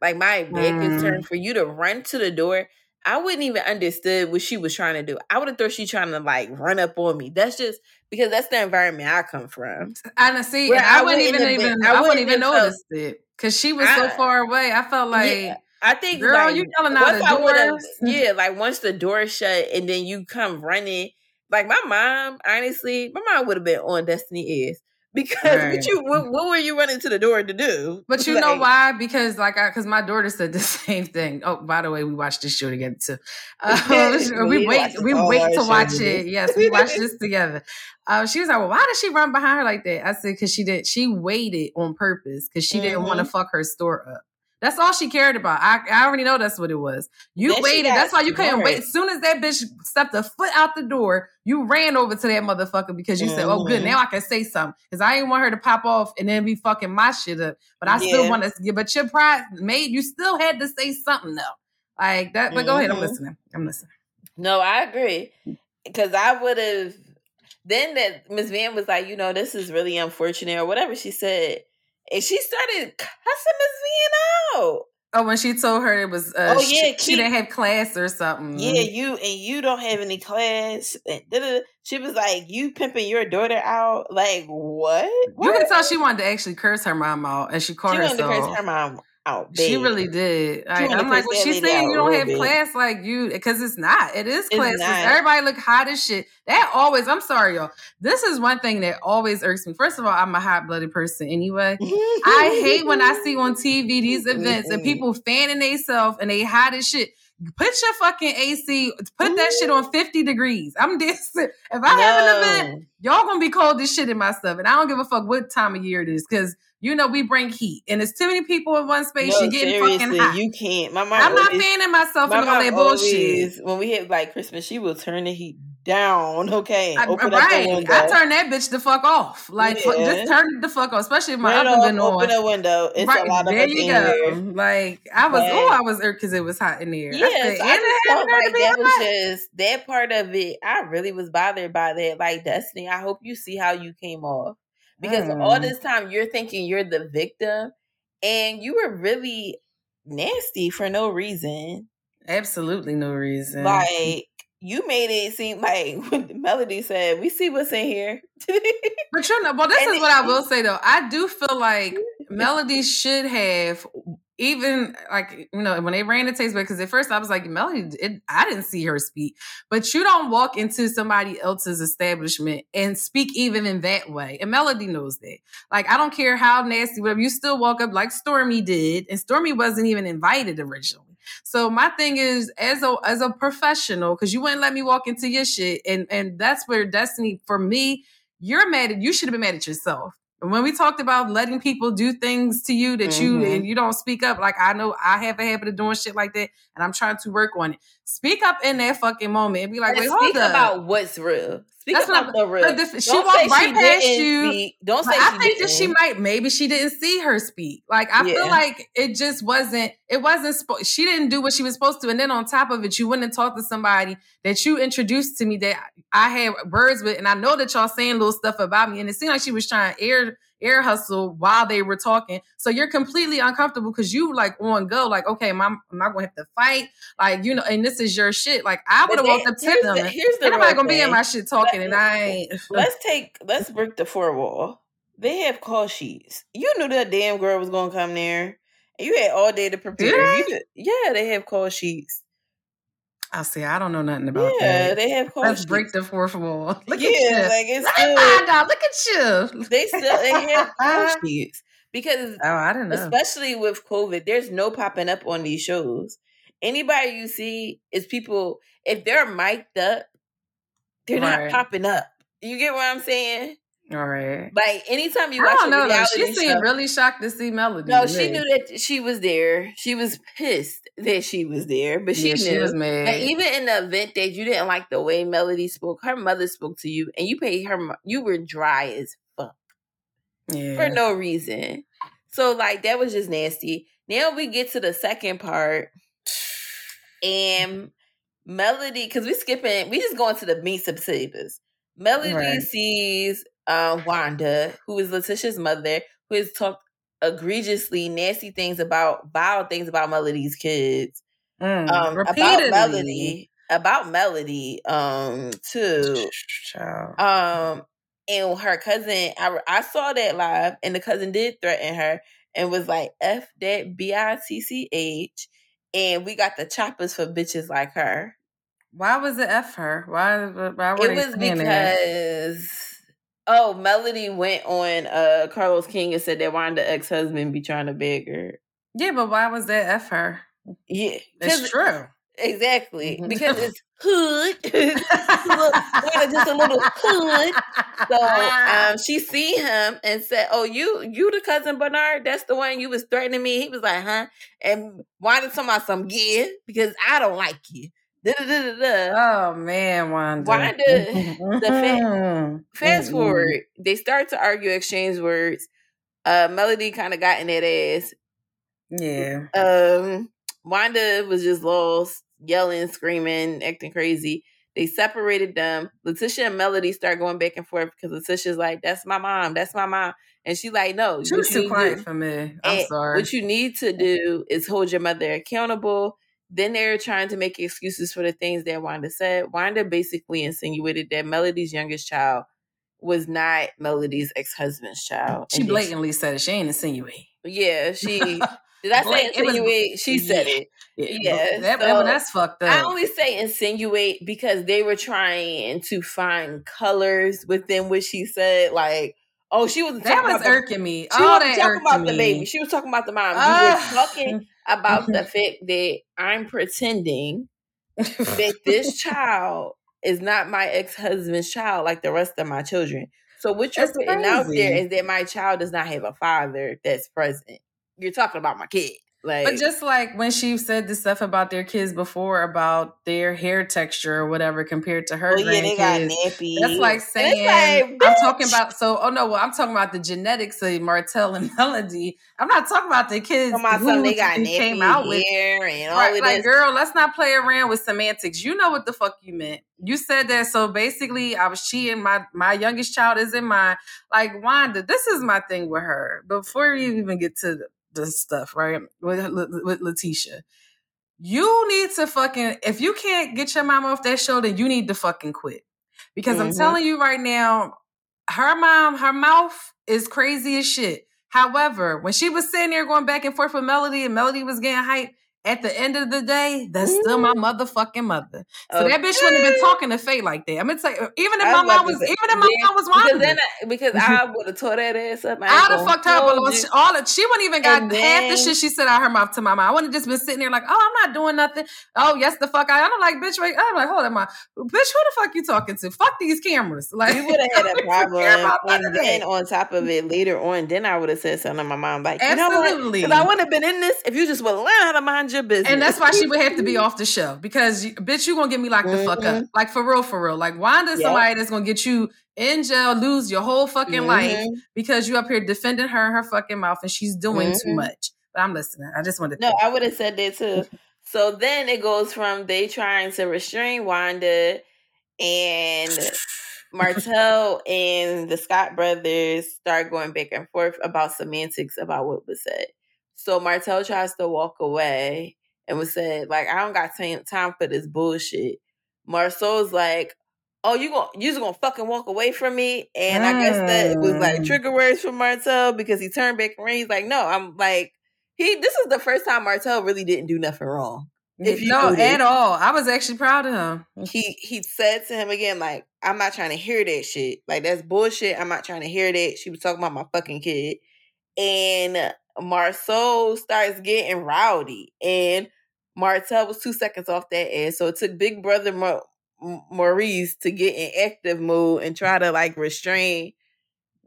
Like my big mm. concern for you to run to the door. I wouldn't even understood what she was trying to do. I would have thought she trying to like run up on me. That's just because that's the environment I come from. And see, and I, I, wouldn't even, even I, wouldn't even notice it because she was I, so far away. I felt like yeah, I think, girl, like, you yelling out the doors. Yeah, like once the door shut and then you come running. Like my mom, honestly, my mom would have been on Destiny is because right. what you what, what, were you running to the door to do? But you like, know why? Because like I because my daughter said the same thing. Oh, by the way, we watched this show together too. Uh, we, we wait we wait to watch it. Yes, we watched this together. Uh, she was like, "Well, why did she run behind her like that?" I said, "Cause she did. She waited on purpose because she mm-hmm. didn't want to fuck her store up." That's all she cared about. I, I already know that's what it was. You then waited. That's why you couldn't wait. As soon as that bitch stepped a foot out the door, you ran over to that motherfucker because you mm-hmm. said, "Oh, good, mm-hmm. now I can say something." Because I didn't want her to pop off and then be fucking my shit up. But I yeah. still want to. But your pride made you still had to say something though, like that. But mm-hmm. go ahead. I'm mm-hmm. listening. I'm listening. No, I agree. Because I would have. Then that Miss Van was like, you know, this is really unfortunate or whatever she said and she started cussing Miss Vian out. Oh, when she told her it was, uh, oh yeah, she, she, didn't have class or something. Yeah, you and you don't have any class. She was like, "You pimping your daughter out? Like what?" what? You can tell she wanted to actually curse her mom out, and she called she herself. Wanted to curse her mom out. She really did. Like, I'm like, well, she's saying you don't have class like you, because it's not. It is class. Everybody look hot as shit. That always. I'm sorry, y'all. This is one thing that always irks me. First of all, I'm a hot blooded person anyway. I hate when I see on TV these events and people fanning themselves and they hot as shit. Put your fucking AC, put that shit on 50 degrees. I'm this. If I no. have an event, y'all gonna be cold as shit in my stuff. And I don't give a fuck what time of year it is. Cause you know, we bring heat, and it's too many people in one space. No, you're getting fucking hot. You can't. My mom. I'm not fanning myself my in all that bullshit. when we hit like Christmas, she will turn the heat down, okay? I, right. I turn that bitch the fuck off. Like, yeah. just turn the fuck off, especially if my oven been on. Open a window. It's right. a lot of there you go. Here. Like, I was, oh, I was irked because it was hot in there. Yeah, I, so I just felt like that was just that part of it. I really was bothered by that. Like, Destiny, I hope you see how you came off because mm. all this time you're thinking you're the victim, and you were really nasty for no reason. Absolutely no reason. Like you made it seem like when Melody said, "We see what's in here." but you know, but this and is what I will say though. I do feel like Melody should have even like you know when they ran the taste because at first I was like Melody, it, I didn't see her speak, but you don't walk into somebody else's establishment and speak even in that way. And Melody knows that. Like I don't care how nasty, whatever. You still walk up like Stormi did, and Stormi wasn't even invited originally. So my thing is, as a as a professional, because you wouldn't let me walk into your shit, and and that's where destiny for me. You're mad at you should have been mad at yourself. And when we talked about letting people do things to you that mm-hmm. you and you don't speak up, like I know I have a habit of doing shit like that, and I'm trying to work on it. Speak up in that fucking moment and be like, "Wait, hold up." about what's real. Speak That's about the real. The, she walked right past you. Speak. Don't say. I think didn't. that she might. Maybe she didn't see her speak. Like I yeah. feel like it just wasn't. It wasn't. She didn't do what she was supposed to. And then on top of it, you wouldn't talked to somebody that you introduced to me that I had words with, and I know that y'all saying little stuff about me, and it seemed like she was trying to air air hustle while they were talking. So you're completely uncomfortable because you like on go, like, okay, am I, am I going to have to fight? Like, you know, and this is your shit. Like, I would have walked up to them. The, here's the Anybody gonna be in my shit talking, Let, and I ain't. Let's take, let's break the four wall. They have call sheets. You knew that damn girl was gonna come there. And you had all day to prepare. Yeah, yeah they have call sheets. I see. I don't know nothing about yeah, that. they have. Let's break the fourth wall. Look yeah, at you. like it's still, find out. Look at you. They still they have coaches because oh, I don't know. Especially with COVID, there's no popping up on these shows. Anybody you see is people. If they're mic'd up, they're right. not popping up. You get what I'm saying? All right. Like anytime you watch I don't know. She seemed really shocked to see Melody. No, she knew that she was there. She was pissed that she was there, but she yeah, knew. She was mad. And even in the event that you didn't like the way Melody spoke, her mother spoke to you, and you paid her. You were dry as fuck. Yeah. For no reason. So like that was just nasty. Now we get to the second part, and Melody, because we skipping, we just going to the meat and potatoes. Melody right. sees uh, Wanda, who is LaTisha's mother, who has talked egregiously nasty things about vile things about Melody's kids. Mm, um, about Melody, about Melody, um, too. Um, and her cousin, I, I saw that live, and the cousin did threaten her and was like, "F that B I T C H," and we got the choppers for bitches like her. Why was it F her? Why? Why were it was because Oh, Melody went on uh Carlos King and said that Wanda ex husband be trying to beg her. Yeah, but why was that F her? Yeah, it's true. Exactly, mm-hmm. because it's hood. just a little hood. So um, she see him and said, "Oh, you you the cousin Bernard? That's the one you was threatening me." He was like, "Huh?" And Wanda talking about some gear because I don't like you. Oh man, Wanda. Wanda. the fa- fast forward, they start to argue, exchange words. Uh, Melody kind of got in that ass. Yeah. Um, Wanda was just lost, yelling, screaming, acting crazy. They separated them. LaTisha and Melody start going back and forth because LaTisha's like, "That's my mom. That's my mom," and she's like, "No, she was too quiet for me. I'm sorry. What you need to do is hold your mother accountable." Then they're trying to make excuses for the things that Wanda said. Wanda basically insinuated that Melody's youngest child was not Melody's ex husband's child. She blatantly she, said it. She ain't insinuate. Yeah, she did. I say insinuate? Was, she said yeah. it. Yeah, that, so that's fucked up. I only say insinuate because they were trying to find colors within what she said. Like, oh, she was that was irking the, me. She oh, was talking about me. the baby. She was talking about the mom. Uh, you were talking about the fact that I'm pretending that this child is not my ex husband's child like the rest of my children. So what you're that's putting crazy. out there is that my child does not have a father that's present. You're talking about my kid. Like, but just like when she said the stuff about their kids before about their hair texture or whatever compared to her oh, yeah, they got nappy. That's like saying like, I'm talking about. So, oh no, well, I'm talking about the genetics of Martell and Melody. I'm not talking about the kids about who they got nappy came out with. And all right, like, this. girl, let's not play around with semantics. You know what the fuck you meant. You said that. So basically, I was cheating. My my youngest child is in my like Wanda. This is my thing with her. Before you even get to the stuff, right? With, with LaTisha. You need to fucking, if you can't get your mom off that show, then you need to fucking quit. Because mm-hmm. I'm telling you right now, her mom, her mouth is crazy as shit. However, when she was sitting there going back and forth with Melody and Melody was getting hyped, at the end of the day, that's still my motherfucking mother. So okay. that bitch wouldn't have been talking to Faye like that. I'm gonna tell you, even if my mom was, even if my mom was watching, because, I, because I would have tore that ass up. I'd have fucked her up. All of, she wouldn't even got then, half the shit she said out her mouth to my mom. I wouldn't have just been sitting there like, oh, I'm not doing nothing. Oh, yes, the fuck I. I'm like, bitch, wait. I'm like, hold on, my bitch. Who the fuck you talking to? Fuck these cameras. Like, you would have had a problem. and then on top of it, later on, then I would have said something to my mom like, Absolutely. you know what? I wouldn't have been in this if you just would have learned how to mind your business. And that's why she would have to be off the show because bitch, you gonna get me locked mm-hmm. the fuck up. Mm-hmm. Like for real, for real. Like Wanda yep. somebody that's gonna get you in jail, lose your whole fucking mm-hmm. life because you up here defending her her fucking mouth and she's doing mm-hmm. too much. But I'm listening. I just wanted to No, I would have said that too. So then it goes from they trying to restrain Wanda and Martell and the Scott brothers start going back and forth about semantics about what was said. So Martell tries to walk away and was said, like, I don't got t- time for this bullshit. Marsau's like, oh, you gonna you just gonna fucking walk away from me? And mm. I guess that was like trigger words for Martell because he turned back around. He's like, no, I'm like, he. This is the first time Martell really didn't do nothing wrong. If you no, at all. I was actually proud of him. He he said to him again, like, I'm not trying to hear that shit. Like that's bullshit. I'm not trying to hear that. She was talking about my fucking kid. And Marsau starts getting rowdy, and Martell was two seconds off that edge. So it took Big Brother Ma- Maurice to get in active mode and try to like restrain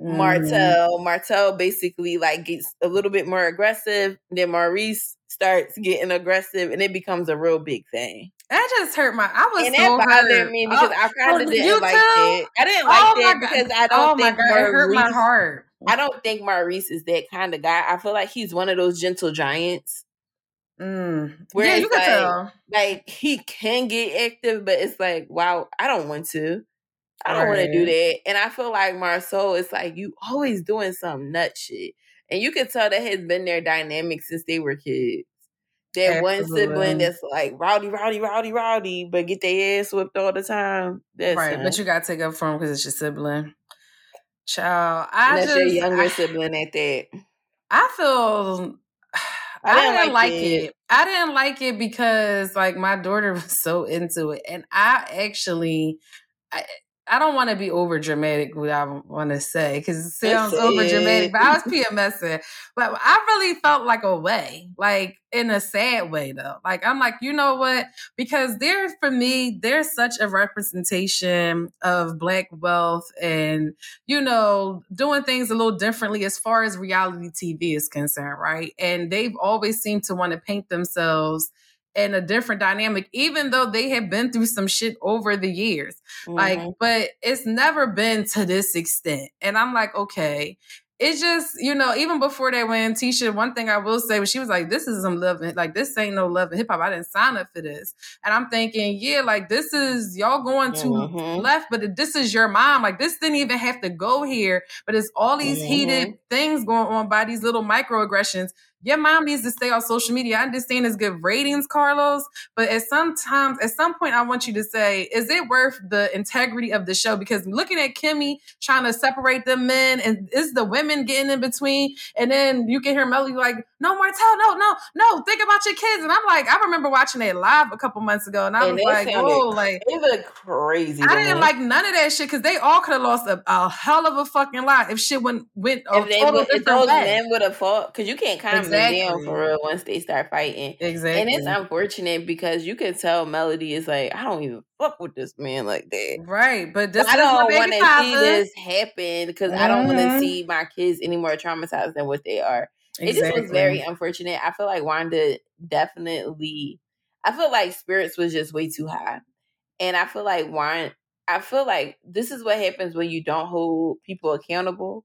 mm. Martell. Martell basically like gets a little bit more aggressive. Then Maurice starts getting aggressive, and it becomes a real big thing. That just hurt my. I was and so that bothered hurt. me because oh, I kind of oh, didn't like too? it. I didn't like oh that because I don't oh think God, Maurice, it hurt my heart. I don't think Maurice is that kind of guy. I feel like he's one of those gentle giants. Mm. Where yeah, you can like, tell. Like he can get active, but it's like, wow, I don't want to. I don't right. want to do that. And I feel like Marsau is like, you always doing some nut shit. And you can tell that has been their dynamic since they were kids. That one sibling that's like rowdy, rowdy, rowdy, rowdy, but get their ass whipped all the time. That's right, but you gotta take up for them because it's your sibling. Child, I that's just, your younger I, sibling at that. I feel I didn't, I didn't like, like it. it. I didn't like it because like my daughter was so into it, and I actually, I, I don't want to be over dramatic. What I want to say because it sounds over dramatic, but I was PMSing. But I really felt like a way, like in a sad way though. Like I'm like, you know what? Because there, for me, there's such a representation of black wealth, and you know, doing things a little differently as far as reality TV is concerned, right? And they've always seemed to want to paint themselves in a different dynamic, even though they have been through some shit over the years. Mm-hmm. Like, but it's never been to this extent. And I'm like, okay. It's just, you know, even before that, when Tisha, one thing I will say was she was like, this is some love, like, this ain't no love in hip hop. I didn't sign up for this. And I'm thinking, yeah, like, this is y'all going to mm-hmm. left, but this is your mom. Like, this didn't even have to go here, but it's all these mm-hmm. heated things going on by these little microaggressions your mom needs to stay on social media. I understand it's good ratings, Carlos, but at sometimes, at some point, I want you to say, is it worth the integrity of the show? Because looking at Kimmi trying to separate the men and is the women getting in between, and then you can hear Melody like, no, Martell, no, no, no, think about your kids. And I'm like, I remember watching it live a couple months ago, and I and was like, oh, like it was crazy. I didn't like none of that shit because they all could have lost a, a, hell of a fucking lot if shit went went if would, if those way. men would have fought because you can't comment exactly. Down for real once they start fighting. Exactly. And it's unfortunate because you can tell Melody is like, I don't even fuck with this man like that. Right. But this I don't want to see this happen because mm-hmm. I don't want to see my kids any more traumatized than what they are. Exactly. It just was very unfortunate. I feel like Wanda definitely. I feel like spirits was just way too high, and I feel like Wanda. I feel like this is what happens when you don't hold people accountable,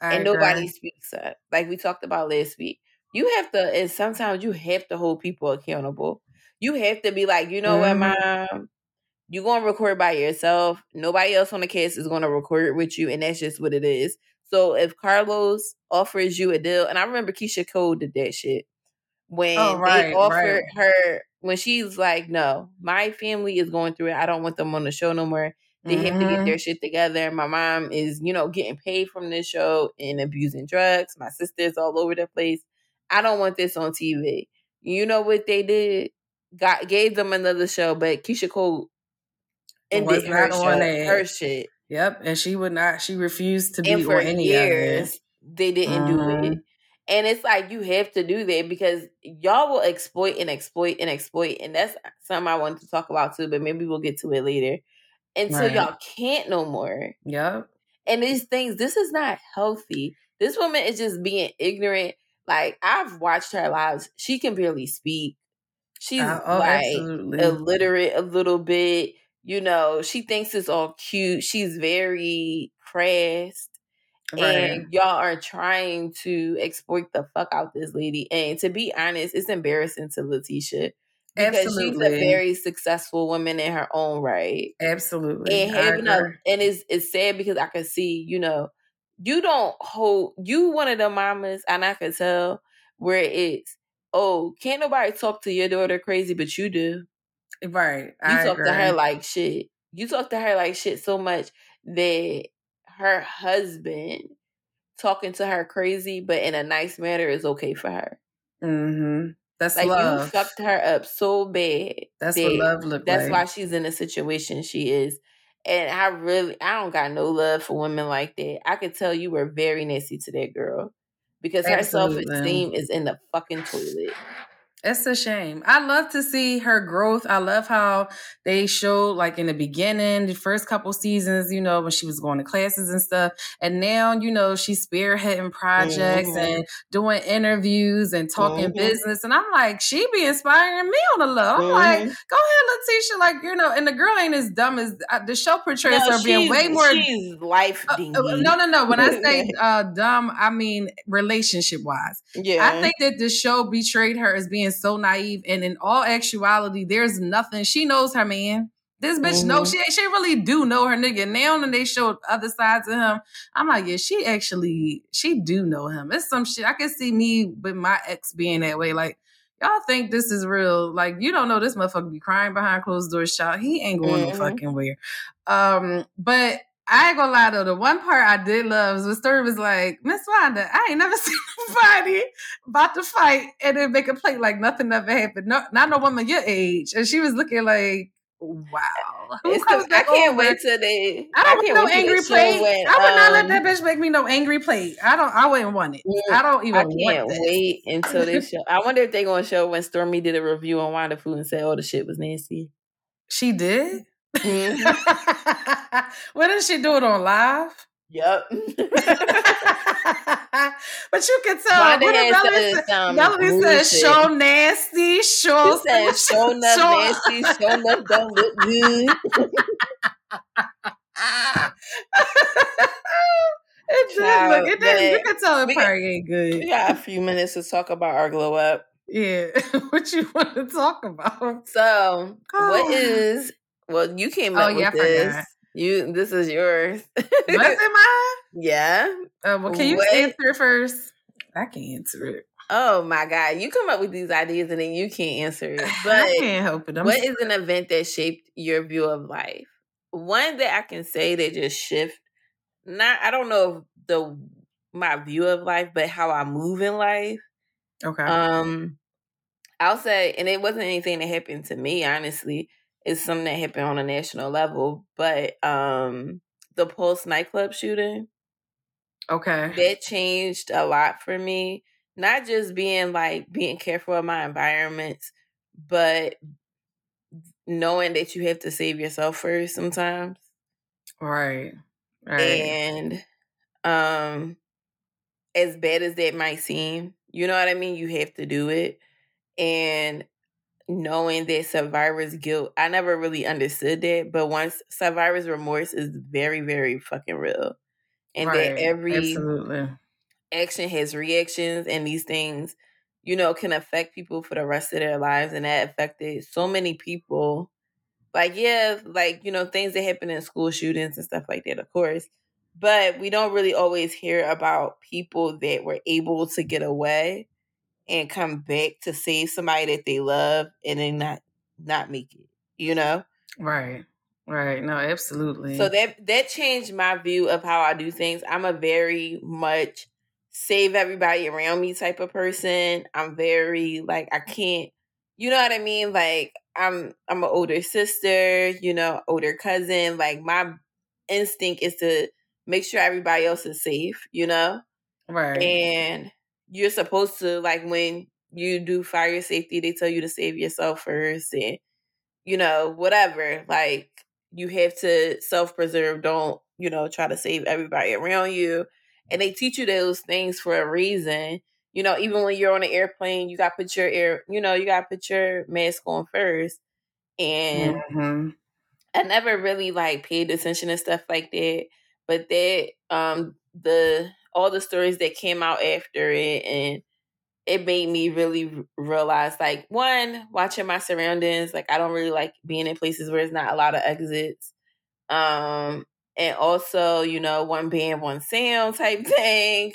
I and agree. nobody speaks up. Like we talked about last week, you have to, and sometimes you have to hold people accountable. You have to be like, you know mm-hmm. what, mom, you're gonna record by yourself. Nobody else on the cast is gonna record with you, and that's just what it is. So if Carlos offers you a deal, and I remember Keyshia Cole did that shit when oh, right, they offered right. her when she's like, "No, my family is going through it. I don't want them on the show no more. They mm-hmm. have to get mm-hmm. their shit together. My mom is, you know, getting paid from this show and abusing drugs. My sister's all over the place. I don't want this on TV. You know what they did? Got gave them another show, but Keyshia Cole ended her, show, her shit. Yep, and she would not. She refused to be and for on any years, They didn't do it, mm-hmm. and it's like you have to do that because y'all will exploit and exploit and exploit, and that's something I wanted to talk about too. But maybe we'll get to it later. Until right. y'all can't no more. Yep. And these things, this is not healthy. This woman is just being ignorant. Like I've watched her lives. She can barely speak. She's uh, oh, like absolutely. illiterate a little bit you know, she thinks it's all cute. She's very pressed. Right. And y'all are trying to exploit the fuck out this lady. And to be honest, it's embarrassing to LaTisha. Because Absolutely. she's a very successful woman in her own right. Absolutely. And having a and it's it's sad because I can see, you know, you don't hold you one of the mamas, and I can tell where it's, oh, can't nobody talk to your daughter crazy, but you do. Right. You I talk agree. to her like shit. You talk to her like shit so much that her husband talking to her crazy, but in a nice manner is okay for her. Mm-hmm. That's like love. you fucked her up so bad. That's that what love look That's like. why she's in the situation she is. And I really, I don't got no love for women like that. I could tell you were very nasty to that girl because Absolutely. her self esteem is in the fucking toilet. It's a shame. I love to see her growth. I love how they showed, like in the beginning, the first couple seasons, you know, when she was going to classes and stuff. And now, you know, she's spearheading projects mm-hmm. and doing interviews and talking mm-hmm. business. And I'm like, she be inspiring me on the low. I'm mm-hmm. like, go ahead, LaTisha. Like, you know, and the girl ain't as dumb as uh, the show portrays no, her being way more. She's life uh, uh, No, no, no. When I say uh, dumb, I mean relationship wise. Yeah. I think that the show betrayed her as being so naive. And in all actuality, there's nothing. She knows her man. This bitch mm-hmm. knows she she really do know her nigga. Now and they showed other sides of him. I'm like, yeah, she actually she do know him. It's some shit. I can see me with my ex being that way. Like, y'all think this is real. Like, you don't know this motherfucker be crying behind closed doors shot. He ain't going mm-hmm. no fucking where. Um, but I ain't gonna lie though, the one part I did love was the story was like, Miss Wanda, I ain't never seen nobody about to fight and then make a play like nothing ever happened. No, not no woman your age. And she was looking like, wow. The, I can't wait till they. I don't I want no angry plate. When, I would not let that um, bitch make me no angry plate. I don't. I wouldn't want it. I don't even. I can't wait until they show. I wonder if they're gonna show when Stormi did a review on Wanda Food and said, "Oh, the shit was nasty." She did. Mm-hmm. what is she doing on live? Yep. but you can tell. What did Melody say? Melody said, "Show nasty, show." She said, "Show enough show- nasty, show enough don't look good." it did look. It did. You can tell the party ain't good. We got a few minutes to talk about our glow up. Yeah, what you want to talk about? So, oh. what is well, you came up oh, yeah, with this. You this is yours. Was it mine? Yeah. Uh, well, can you what? answer first? I can answer it. Oh my god, you come up with these ideas and then you can't answer it. But I can't help it. I'm what is an event that shaped your view of life? One that I can say that just shift. Not I don't know the my view of life, but how I move in life. Okay. Um, I'll say, and it wasn't anything that happened to me, honestly is something that happened on a national level, but um the Pulse nightclub shooting. Okay. That changed a lot for me. Not just being like being careful of my environments, but knowing that you have to save yourself first sometimes. Right. Right. And um as bad as that might seem, You know what I mean? You have to do it. And knowing that survivor's guilt, I never really understood that. But once survivor's remorse is very, very fucking real. And right. that every Absolutely. action has reactions and these things, you know, can affect people for the rest of their lives. And that affected so many people. Like, yeah, like, you know, things that happen in school shootings and stuff like that, of course. But we don't really always hear about people that were able to get away and come back to save somebody that they love and then not not make it, you know? Right. Right. No, absolutely. So that that changed my view of how I do things. I'm a very much save everybody around me type of person. I'm very like I can't you know what I mean? Like I'm I'm an older sister, you know, older cousin. Like my instinct is to make sure everybody else is safe, you know? Right. And you're supposed to like when you do fire safety, they tell you to save yourself first and you know, whatever. Like you have to self preserve. Don't, you know, try to save everybody around you. And they teach you those things for a reason. You know, even when you're on an airplane, you got to put your air, you know, you got to put your mask on first. And mm-hmm. I never really like paid attention to stuff like that. But that, um, the, all the stories that came out after it and it made me really realize like one watching my surroundings like i don't really like being in places where there's not a lot of exits um and also you know one band one sound type thing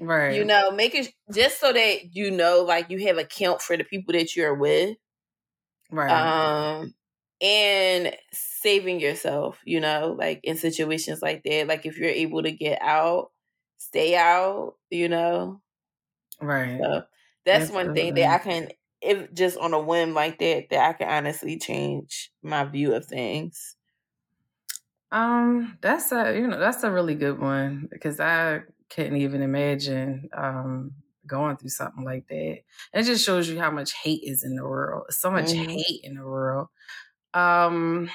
right. you know making just so that you know like you have a count for the people that you're with. Right. Um and saving yourself you know like in situations like that like if you're able to get out stay out you know Right. So that's one thing that I can, if just on a whim like that, that I can honestly change my view of things. Um, that's a you know that's a really good one because I couldn't even imagine um going through something like that. And It just shows you how much hate is in the world. So much mm-hmm. hate in the world. Um,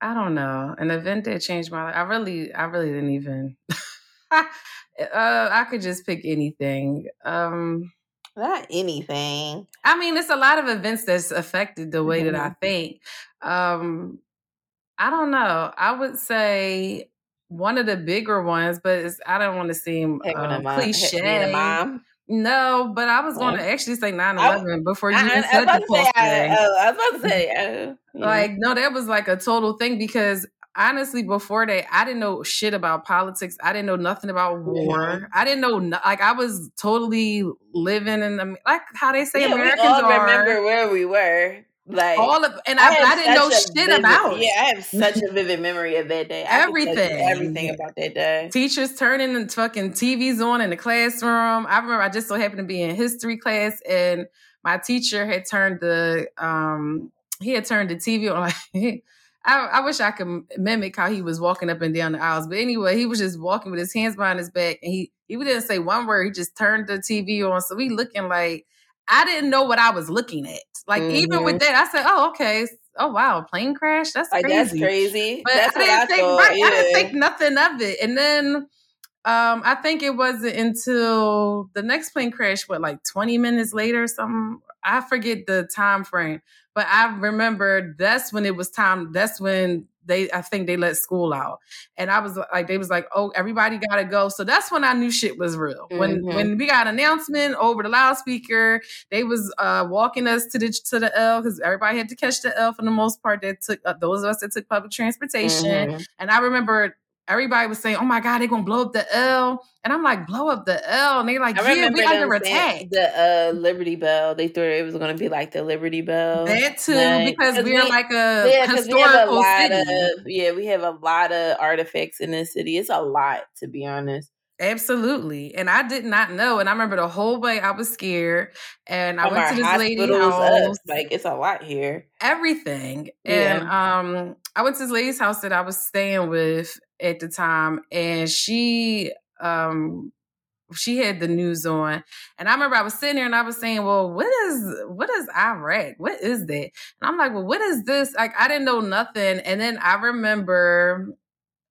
I don't know. An event that changed my life. I really, I really didn't even. Uh, I could just pick anything. Um, not anything. I mean, it's a lot of events that's affected the way mm-hmm. that I mm-hmm. think. Um, I don't know. I would say one of the bigger ones, but I don't want to seem um, cliche. No, but I was going to actually say 9 11 before you I, even said the say, I, oh, I was about to say, uh, like, no, that was like a total thing because honestly, before that, I didn't know shit about politics. I didn't know nothing about war. I didn't know like I was totally living in the like how they say yeah, Americans we all are. Remember where we were. Like all of, and I, I, I didn't know shit vivid, about. Yeah, I have such a vivid memory of that day. everything, everything about that day. Teachers turning the fucking TVs on in the classroom. I remember I just so happened to be in history class, and my teacher had turned the um he had turned the TV on. Like I, I, wish I could mimic how he was walking up and down the aisles. But anyway, he was just walking with his hands behind his back, and he he didn't say one word. He just turned the TV on, so we looking like I didn't know what I was looking at. Like mm-hmm. even with mm-hmm. that, I said, "Oh, okay." Oh wow, plane crash. That's crazy. Like, that's crazy. But that's I didn't think I right, yeah. I didn't think nothing of it. And then um, I think it wasn't until the next plane crash, what like 20 minutes later or something. I forget the time frame. But I remember that's when it was time. That's when they, I think they let school out, and I was like, they was like, oh, everybody got to go. So that's when I knew shit was real. When mm-hmm. when we got an announcement over the loudspeaker, they was uh, walking us to the to the L because everybody had to catch the L for the most part. That took uh, those of us that took public transportation, mm-hmm. and I remember everybody was saying, "Oh my God, they're gonna blow up the L," and I'm like, "Blow up the L," and they're like, "Yeah, we under attack." The uh, Liberty Bell. They thought it was gonna be like the Liberty Bell. That too, like, because we're we, like a yeah, historical a city. Of, yeah, we have a lot of artifacts in this city. It's a lot, to be honest. Absolutely. And I did not know. And I remember the whole way I was scared. And I went to this lady house. Like it's a lot here. Everything. Yeah. And um I went to this lady's house that I was staying with at the time. And she um she had the news on. And I remember I was sitting there and I was saying, Well, what is what is Iraq? What is that? And I'm like, Well, what is this? Like I didn't know nothing. And then I remember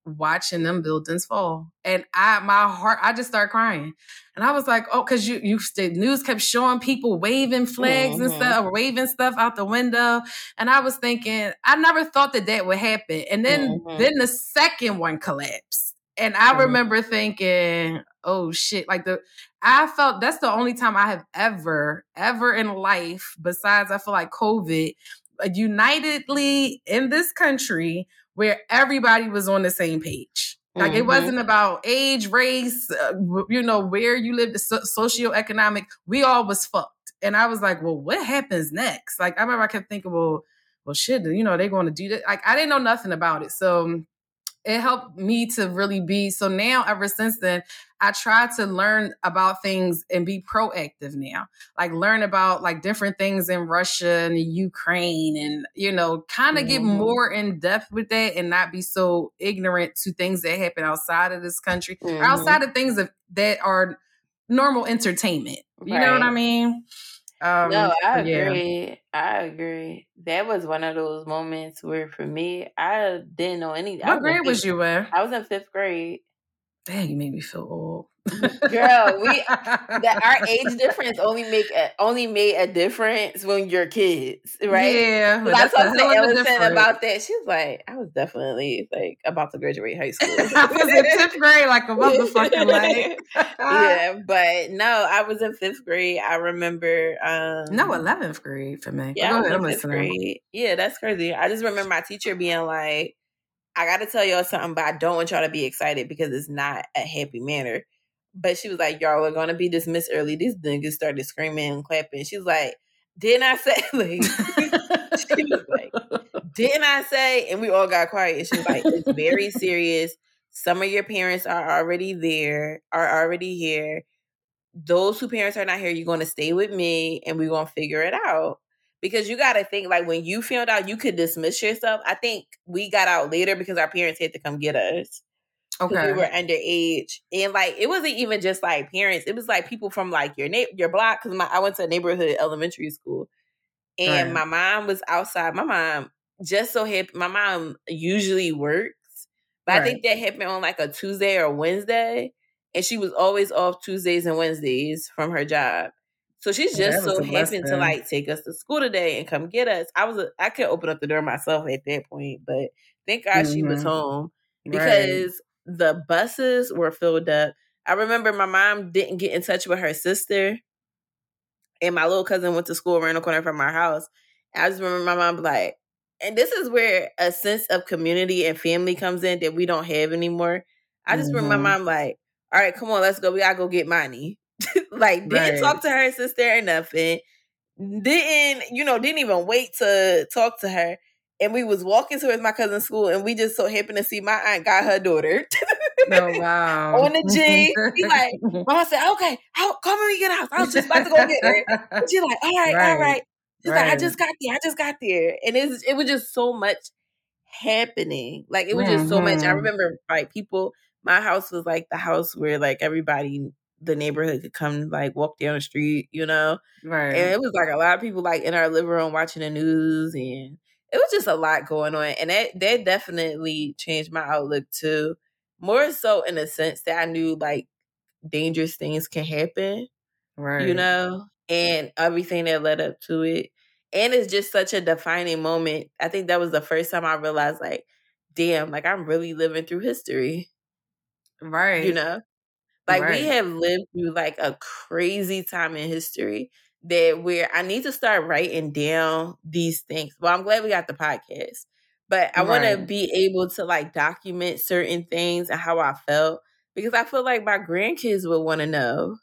watching them buildings fall. And I my heart, I just started crying. And I was like, oh, because you you the news kept showing people waving flags mm-hmm. and stuff, waving stuff out the window. And I was thinking, I never thought that that would happen. And then mm-hmm. then the second one collapsed. And I mm-hmm. remember thinking, oh shit, like the I felt that's the only time I have ever, ever in life, besides I feel like COVID, unitedly in this country where everybody was on the same page. Like mm-hmm. it wasn't about age, race, uh, you know, where you lived, the so- socioeconomic. We all was fucked, and I was like, well, what happens next? Like I remember I kept thinking, well, well, shit, you know, they're going to do that. Like I didn't know nothing about it, so it helped me to really be so now ever since then i try to learn about things and be proactive now like learn about like different things in russia and ukraine and you know kind of mm-hmm. get more in depth with that and not be so ignorant to things that happen outside of this country mm-hmm. or outside of things that, that are normal entertainment you right. know what i mean um, no, I agree. Yeah. I agree. That was one of those moments where, for me, I didn't know any. What grade was you in? I was in fifth grade. Dang, you made me feel old. Girl, we that our age difference only make a, only made a difference when you're kids, right? Yeah. I talked to Ellison about that. She was like, I was definitely like about to graduate high school. I was in fifth grade, like a motherfucking like. yeah, but no, I was in fifth grade. I remember. um No, eleventh grade for me. Yeah, ahead, I'm listening. Grade. Yeah, that's crazy. I just remember my teacher being like. I got to tell y'all something, but I don't want y'all to be excited because it's not a happy manner. But she was like, y'all are gonna be dismissed early. These niggas started screaming and clapping. She's like, didn't I say like she was like, didn't I say? And we all got quiet. And she was like, it's very serious. Some of your parents are already there, are already here. Those who parents are not here, you're gonna stay with me and we're gonna figure it out. Because you gotta think like when you found out you could dismiss yourself, I think we got out later because our parents had to come get us. Okay. We were underage, and like it wasn't even just like parents; it was like people from like your na- your block. Because my I went to a neighborhood elementary school, and right. my mom was outside. My mom just so happy. My mom usually works, but right. I think that happened on like a Tuesday or Wednesday, and she was always off Tuesdays and Wednesdays from her job. So she's just so happened to like take us to school today and come get us. I was a, I could open up the door myself at that point, but thank God mm-hmm. she was mm-hmm. home because the buses were filled up. I remember my mom didn't get in touch with her sister, and my little cousin went to school around the corner from our house. I just remember my mom like, and this is where a sense of community and family comes in that we don't have anymore. I just mm-hmm. remember my mm-hmm. mom like, all right, come on, let's go. We gotta go get money. like, didn't right. talk to her sister or nothing. Didn't, you know, didn't even wait to talk to her and we was walking towards my cousin's school, and we just so happened to see my aunt got her daughter. oh wow! on the G, he like, Mama said, "Okay, come when we get out?" I was just about to go get her. She like, "All right, right. all right." She's right. like, "I just got there. I just got there," and it's it was just so much happening. Like it was mm-hmm. just so much. I mm-hmm. remember like people. My house was like the house where like everybody the neighborhood could come like walk down the street, you know? Right. And it was like a lot of people like in our living room watching the news and it was just a lot going on and that that definitely changed my outlook too more so in the sense that i knew like dangerous things can happen right. you know and everything that led up to it and it's just such a defining moment i think that was the first time i realized like damn like i'm really living through history. Right. you know? Like right. we have lived through like a crazy time in history that where I need to start writing down these things. Well, I'm glad we got the podcast, but I right. want to be able to like document certain things and how I felt because I feel like my grandkids would want to know.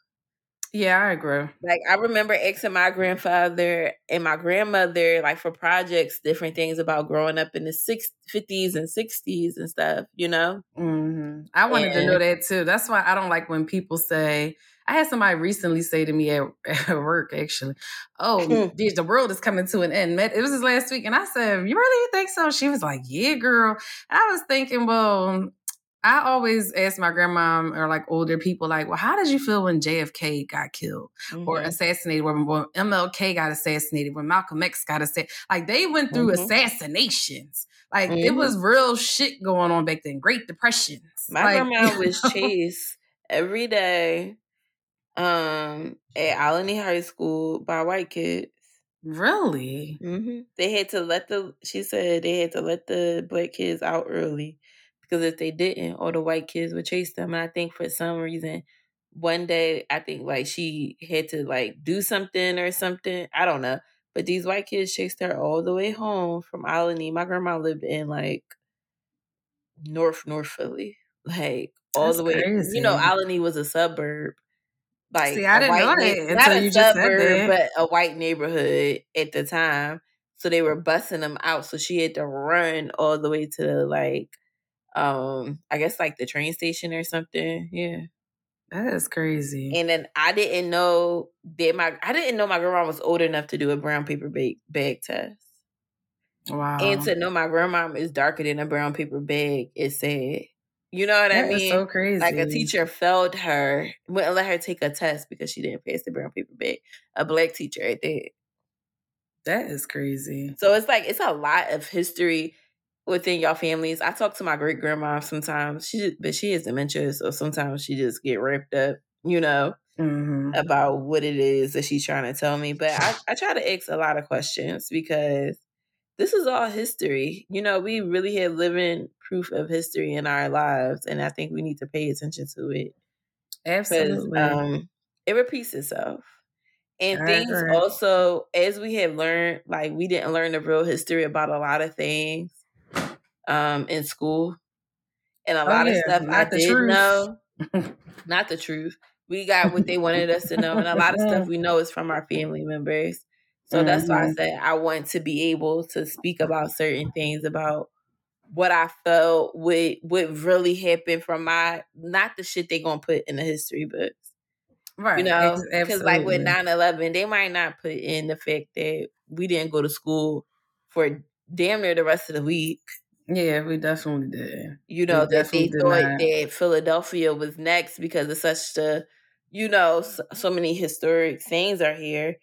Yeah, I agree. Like I remember asking my grandfather and my grandmother, like for projects, different things about growing up in the six, 50s and 60s and stuff, you know? Mm-hmm. I wanted and, to know that too. That's why I don't like when people say, I had somebody recently say to me at, at work, actually, "Oh, the world is coming to an end." It was his last week, and I said, "You really think so?" She was like, "Yeah, girl." And I was thinking, well, I always ask my grandma or like older people, like, well, how did you feel when JFK got killed mm-hmm. or assassinated, when, when MLK got assassinated, when Malcolm X got assassinated? Like, they went through mm-hmm. assassinations. Like, mm-hmm. it was real shit going on back then. Great depressions. My like, grandma was chased every day um, at Olney High School by white kids. Really? Mm-hmm. They had to let the. She said they had to let the black kids out early because if they didn't, all the white kids would chase them. And I think for some reason, one day I think like she had to like do something or something. I don't know. But these white kids chased her all the way home from Olney. My grandma lived in like North North Philly, like all That's the way. Crazy. You know, Olney was a suburb. Like See, I didn't know that not a suburb, but a white neighborhood at the time. So they were busting them out. So she had to run all the way to like um I guess like the train station or something. Yeah. That is crazy. And then I didn't know that my I didn't know my grandma was old enough to do a brown paper bag, bag test. Wow. And to know my grandma is darker than a brown paper bag is sad. You know what that I mean? so crazy. Like a teacher failed her, wouldn't let her take a test because she didn't pass the brown paper bag. A black teacher that. That is crazy. So it's like it's a lot of history within y'all families. I talk to my great grandma sometimes. She but she has dementia, so sometimes she just get wrapped up, you know, mm-hmm. about what it is that she's trying to tell me. But I, I try to ask a lot of questions because this is all history. You know, we really have living proof of history in our lives, and I think we need to pay attention to it. Absolutely. Um, it repeats itself. And I things agree. also, as we have learned, like we didn't learn the real history about a lot of things um, in school, and a oh, lot yeah. of stuff not I did truth. know, not the truth. We got what they wanted us to know, and a lot of stuff we know is from our family members. So mm-hmm. that's why I mm-hmm. said I want to be able to speak about certain things about what I felt would would really happen from my not the shit they gonna put in the history books. Right. You know, because like with 9-11, they might not put in the fact that we didn't go to school for damn near the rest of the week. Yeah, we definitely did. You know, we that they thought not. that Philadelphia was next because it's such a, you know, so, so many historic things are here.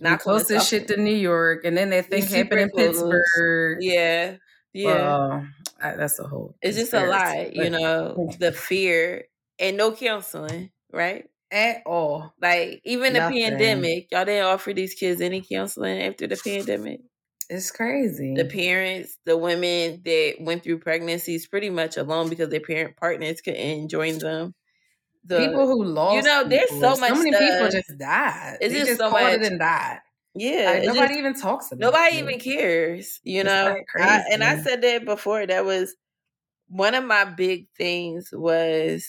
Not closest shit to New York, and then that thing happened in Pittsburgh. Yeah, yeah. Uh, that's a whole. It's just a lot, you know. the fear and no counseling, right? At all. Like even Nothing. the pandemic, y'all didn't offer these kids any counseling after the pandemic. It's crazy. The parents, the women that went through pregnancies pretty much alone because their parent partners couldn't join them the people who lost. You know, there's people. so much. So many stuff. people just died. It's they just, so much. and died. Yeah, like, nobody just, even talks about. It. Nobody it. even cares. You know, I, and I said that before. That was one of my big things was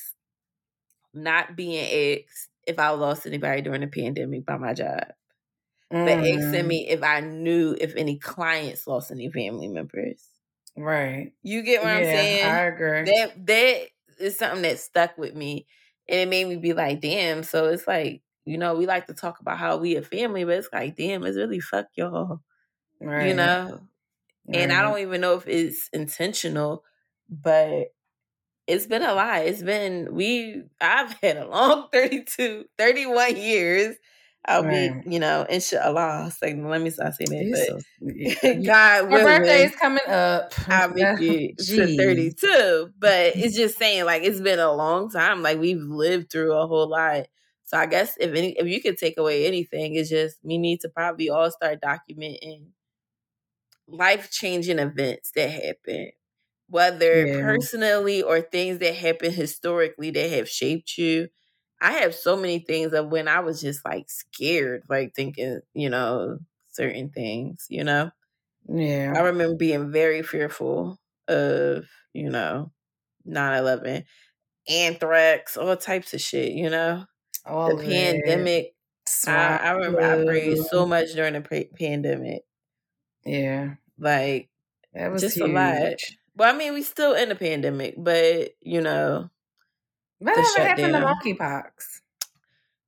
not being asked if I lost anybody during the pandemic by my job. Mm. But asking me if I knew if any clients lost any family members. Right. You get what yeah, I'm saying? I agree. That that is something that stuck with me and it made me be like, damn. So it's like, you know, we like to talk about how we a family, but it's like, damn, it's really fuck y'all. Right. You know? Right. And I don't even know if it's intentional, but it's been a lot. It's been we I've had a long 32, 31 years I'll right. be, you know, inshallah. Like, let me stop saying that. But God, your birthday is coming up. I'll make it to 32. But it's just saying, like, it's been a long time. Like, we've lived through a whole lot. So I guess if any, if you could take away anything, it's just we need to probably all start documenting life changing events that happen, whether yeah. personally or things that happen historically that have shaped you I have so many things of when I was just like scared, like thinking, you know, certain things, you know? Yeah. I remember being very fearful of, you know, 9 11, anthrax, all types of shit, you know? All the pandemic. I, I, remember I prayed so much during the pre- pandemic. Yeah. Like, that was just huge. a lot. Well, I mean, we still in the pandemic, but, you know, Whatever happened to monkeypox?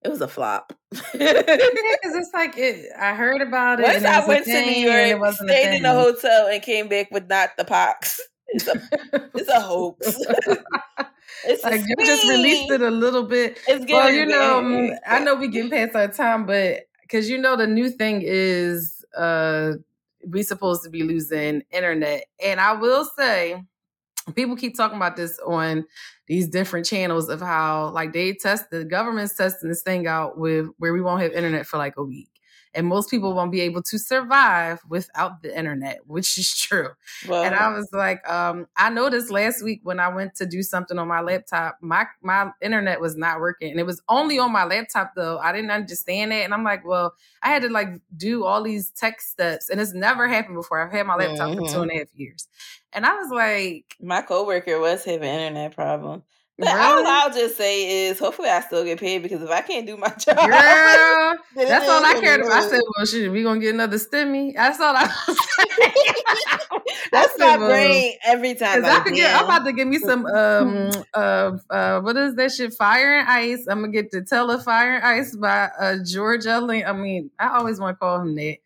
It was a flop. Because it's like it. I heard about it. Once I went to New York, stayed in a hotel, and came back with not the pox. It's a, it's a hoax. it's like you just released it a little bit. It's well, you know, um, I know we getting past our time, but because you know the new thing is uh we supposed to be losing internet, and I will say people keep talking about this on these different channels of how like they test the government's testing this thing out with where we won't have internet for like a week and most people won't be able to survive without the internet, which is true. And I was like, um, I noticed last week when I went to do something on my laptop, my my internet was not working, and it was only on my laptop though. I didn't understand it, and I'm like, well, I had to like do all these tech steps, and it's never happened before. I've had my laptop mm-hmm. for two mm-hmm. and a half years, and I was like, my coworker was having internet problem. But really? all I'll just say is, hopefully, I still get paid because if I can't do my job, girl, that's all I cared about. I said, "Well, shit, we gonna get another stimmy." That's all I. that's my brain every time. I, I could get, I'm about to give me some um uh uh what is that shit? Fire and Ice. I'm gonna get the Tell a Fire and Ice by uh George Link. I mean, I always want to call him that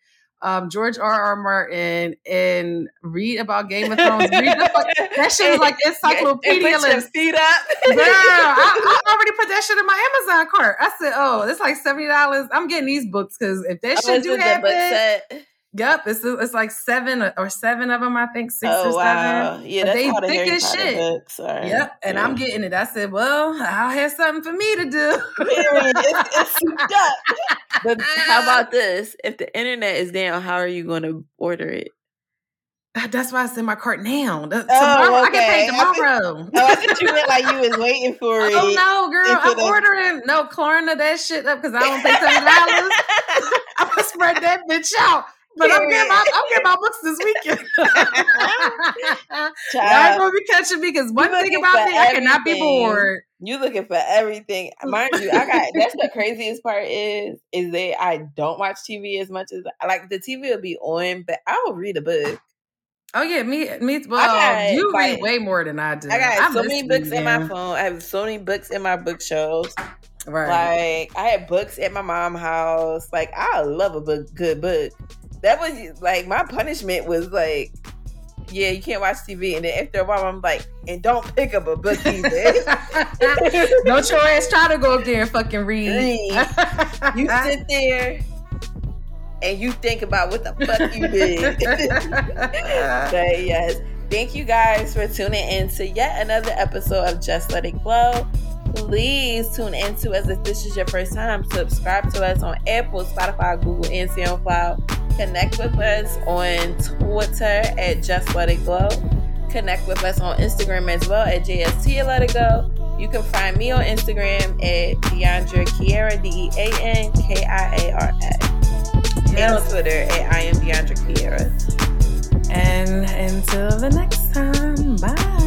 um, George R. R. Martin and read about Game of Thrones. Read the, that shit was like encyclopedia. feet up. Girl, I, I, already put that shit in my Amazon cart. I said, oh, it's like seventy dollars. I'm getting these books because if that oh, shit do happen. Yep, it's it's like seven or seven of them, I think six oh, or wow. seven. Yeah, that's they thick as shit. Sorry. Yep, and yeah. I'm getting it. I said, well, I'll have something for me to do. it's, it's but how uh, about this? If the internet is down, how are you going to order it? Uh, that's why I sent my cart now. oh, tomorrow, okay. I can pay tomorrow. I think, oh, I thought you meant like you was waiting for oh, it. Oh no, girl! I'm ordering no Klarna that shit up because I don't pay seven dollars. I'm gonna spread that bitch out. But I'm getting my I'm getting my books this weekend. Y'all gonna be catching me because one thing about me, I cannot be bored. You looking for everything, mind you. I got that's the craziest part is is that I don't watch TV as much as like the TV will be on, but I will read a book. Oh yeah, me me. Well, you read way more than I do. I got I so many books in my phone. I have so many books in my bookshelves. Right. Like I had books at my mom's house. Like I love a book, good book that was like my punishment was like yeah, you can't watch TV. And then after a while, I'm like, and don't pick up a book either. don't your ass try to go up there and fucking read. read. You sit there and you think about what the fuck you did. but yes, thank you guys for tuning in to yet another episode of Just Let It Glow please tune into us if this is your first time. Subscribe to us on Apple, Spotify, Google, and SoundCloud. Connect with us on Twitter at Just Let It Glow. Connect with us on Instagram as well at JST Let It Go. You can find me on Instagram at Deandra Kiara, D E A N K I A R A. And on Twitter at I am Deandra Kiara. And until the next time, bye.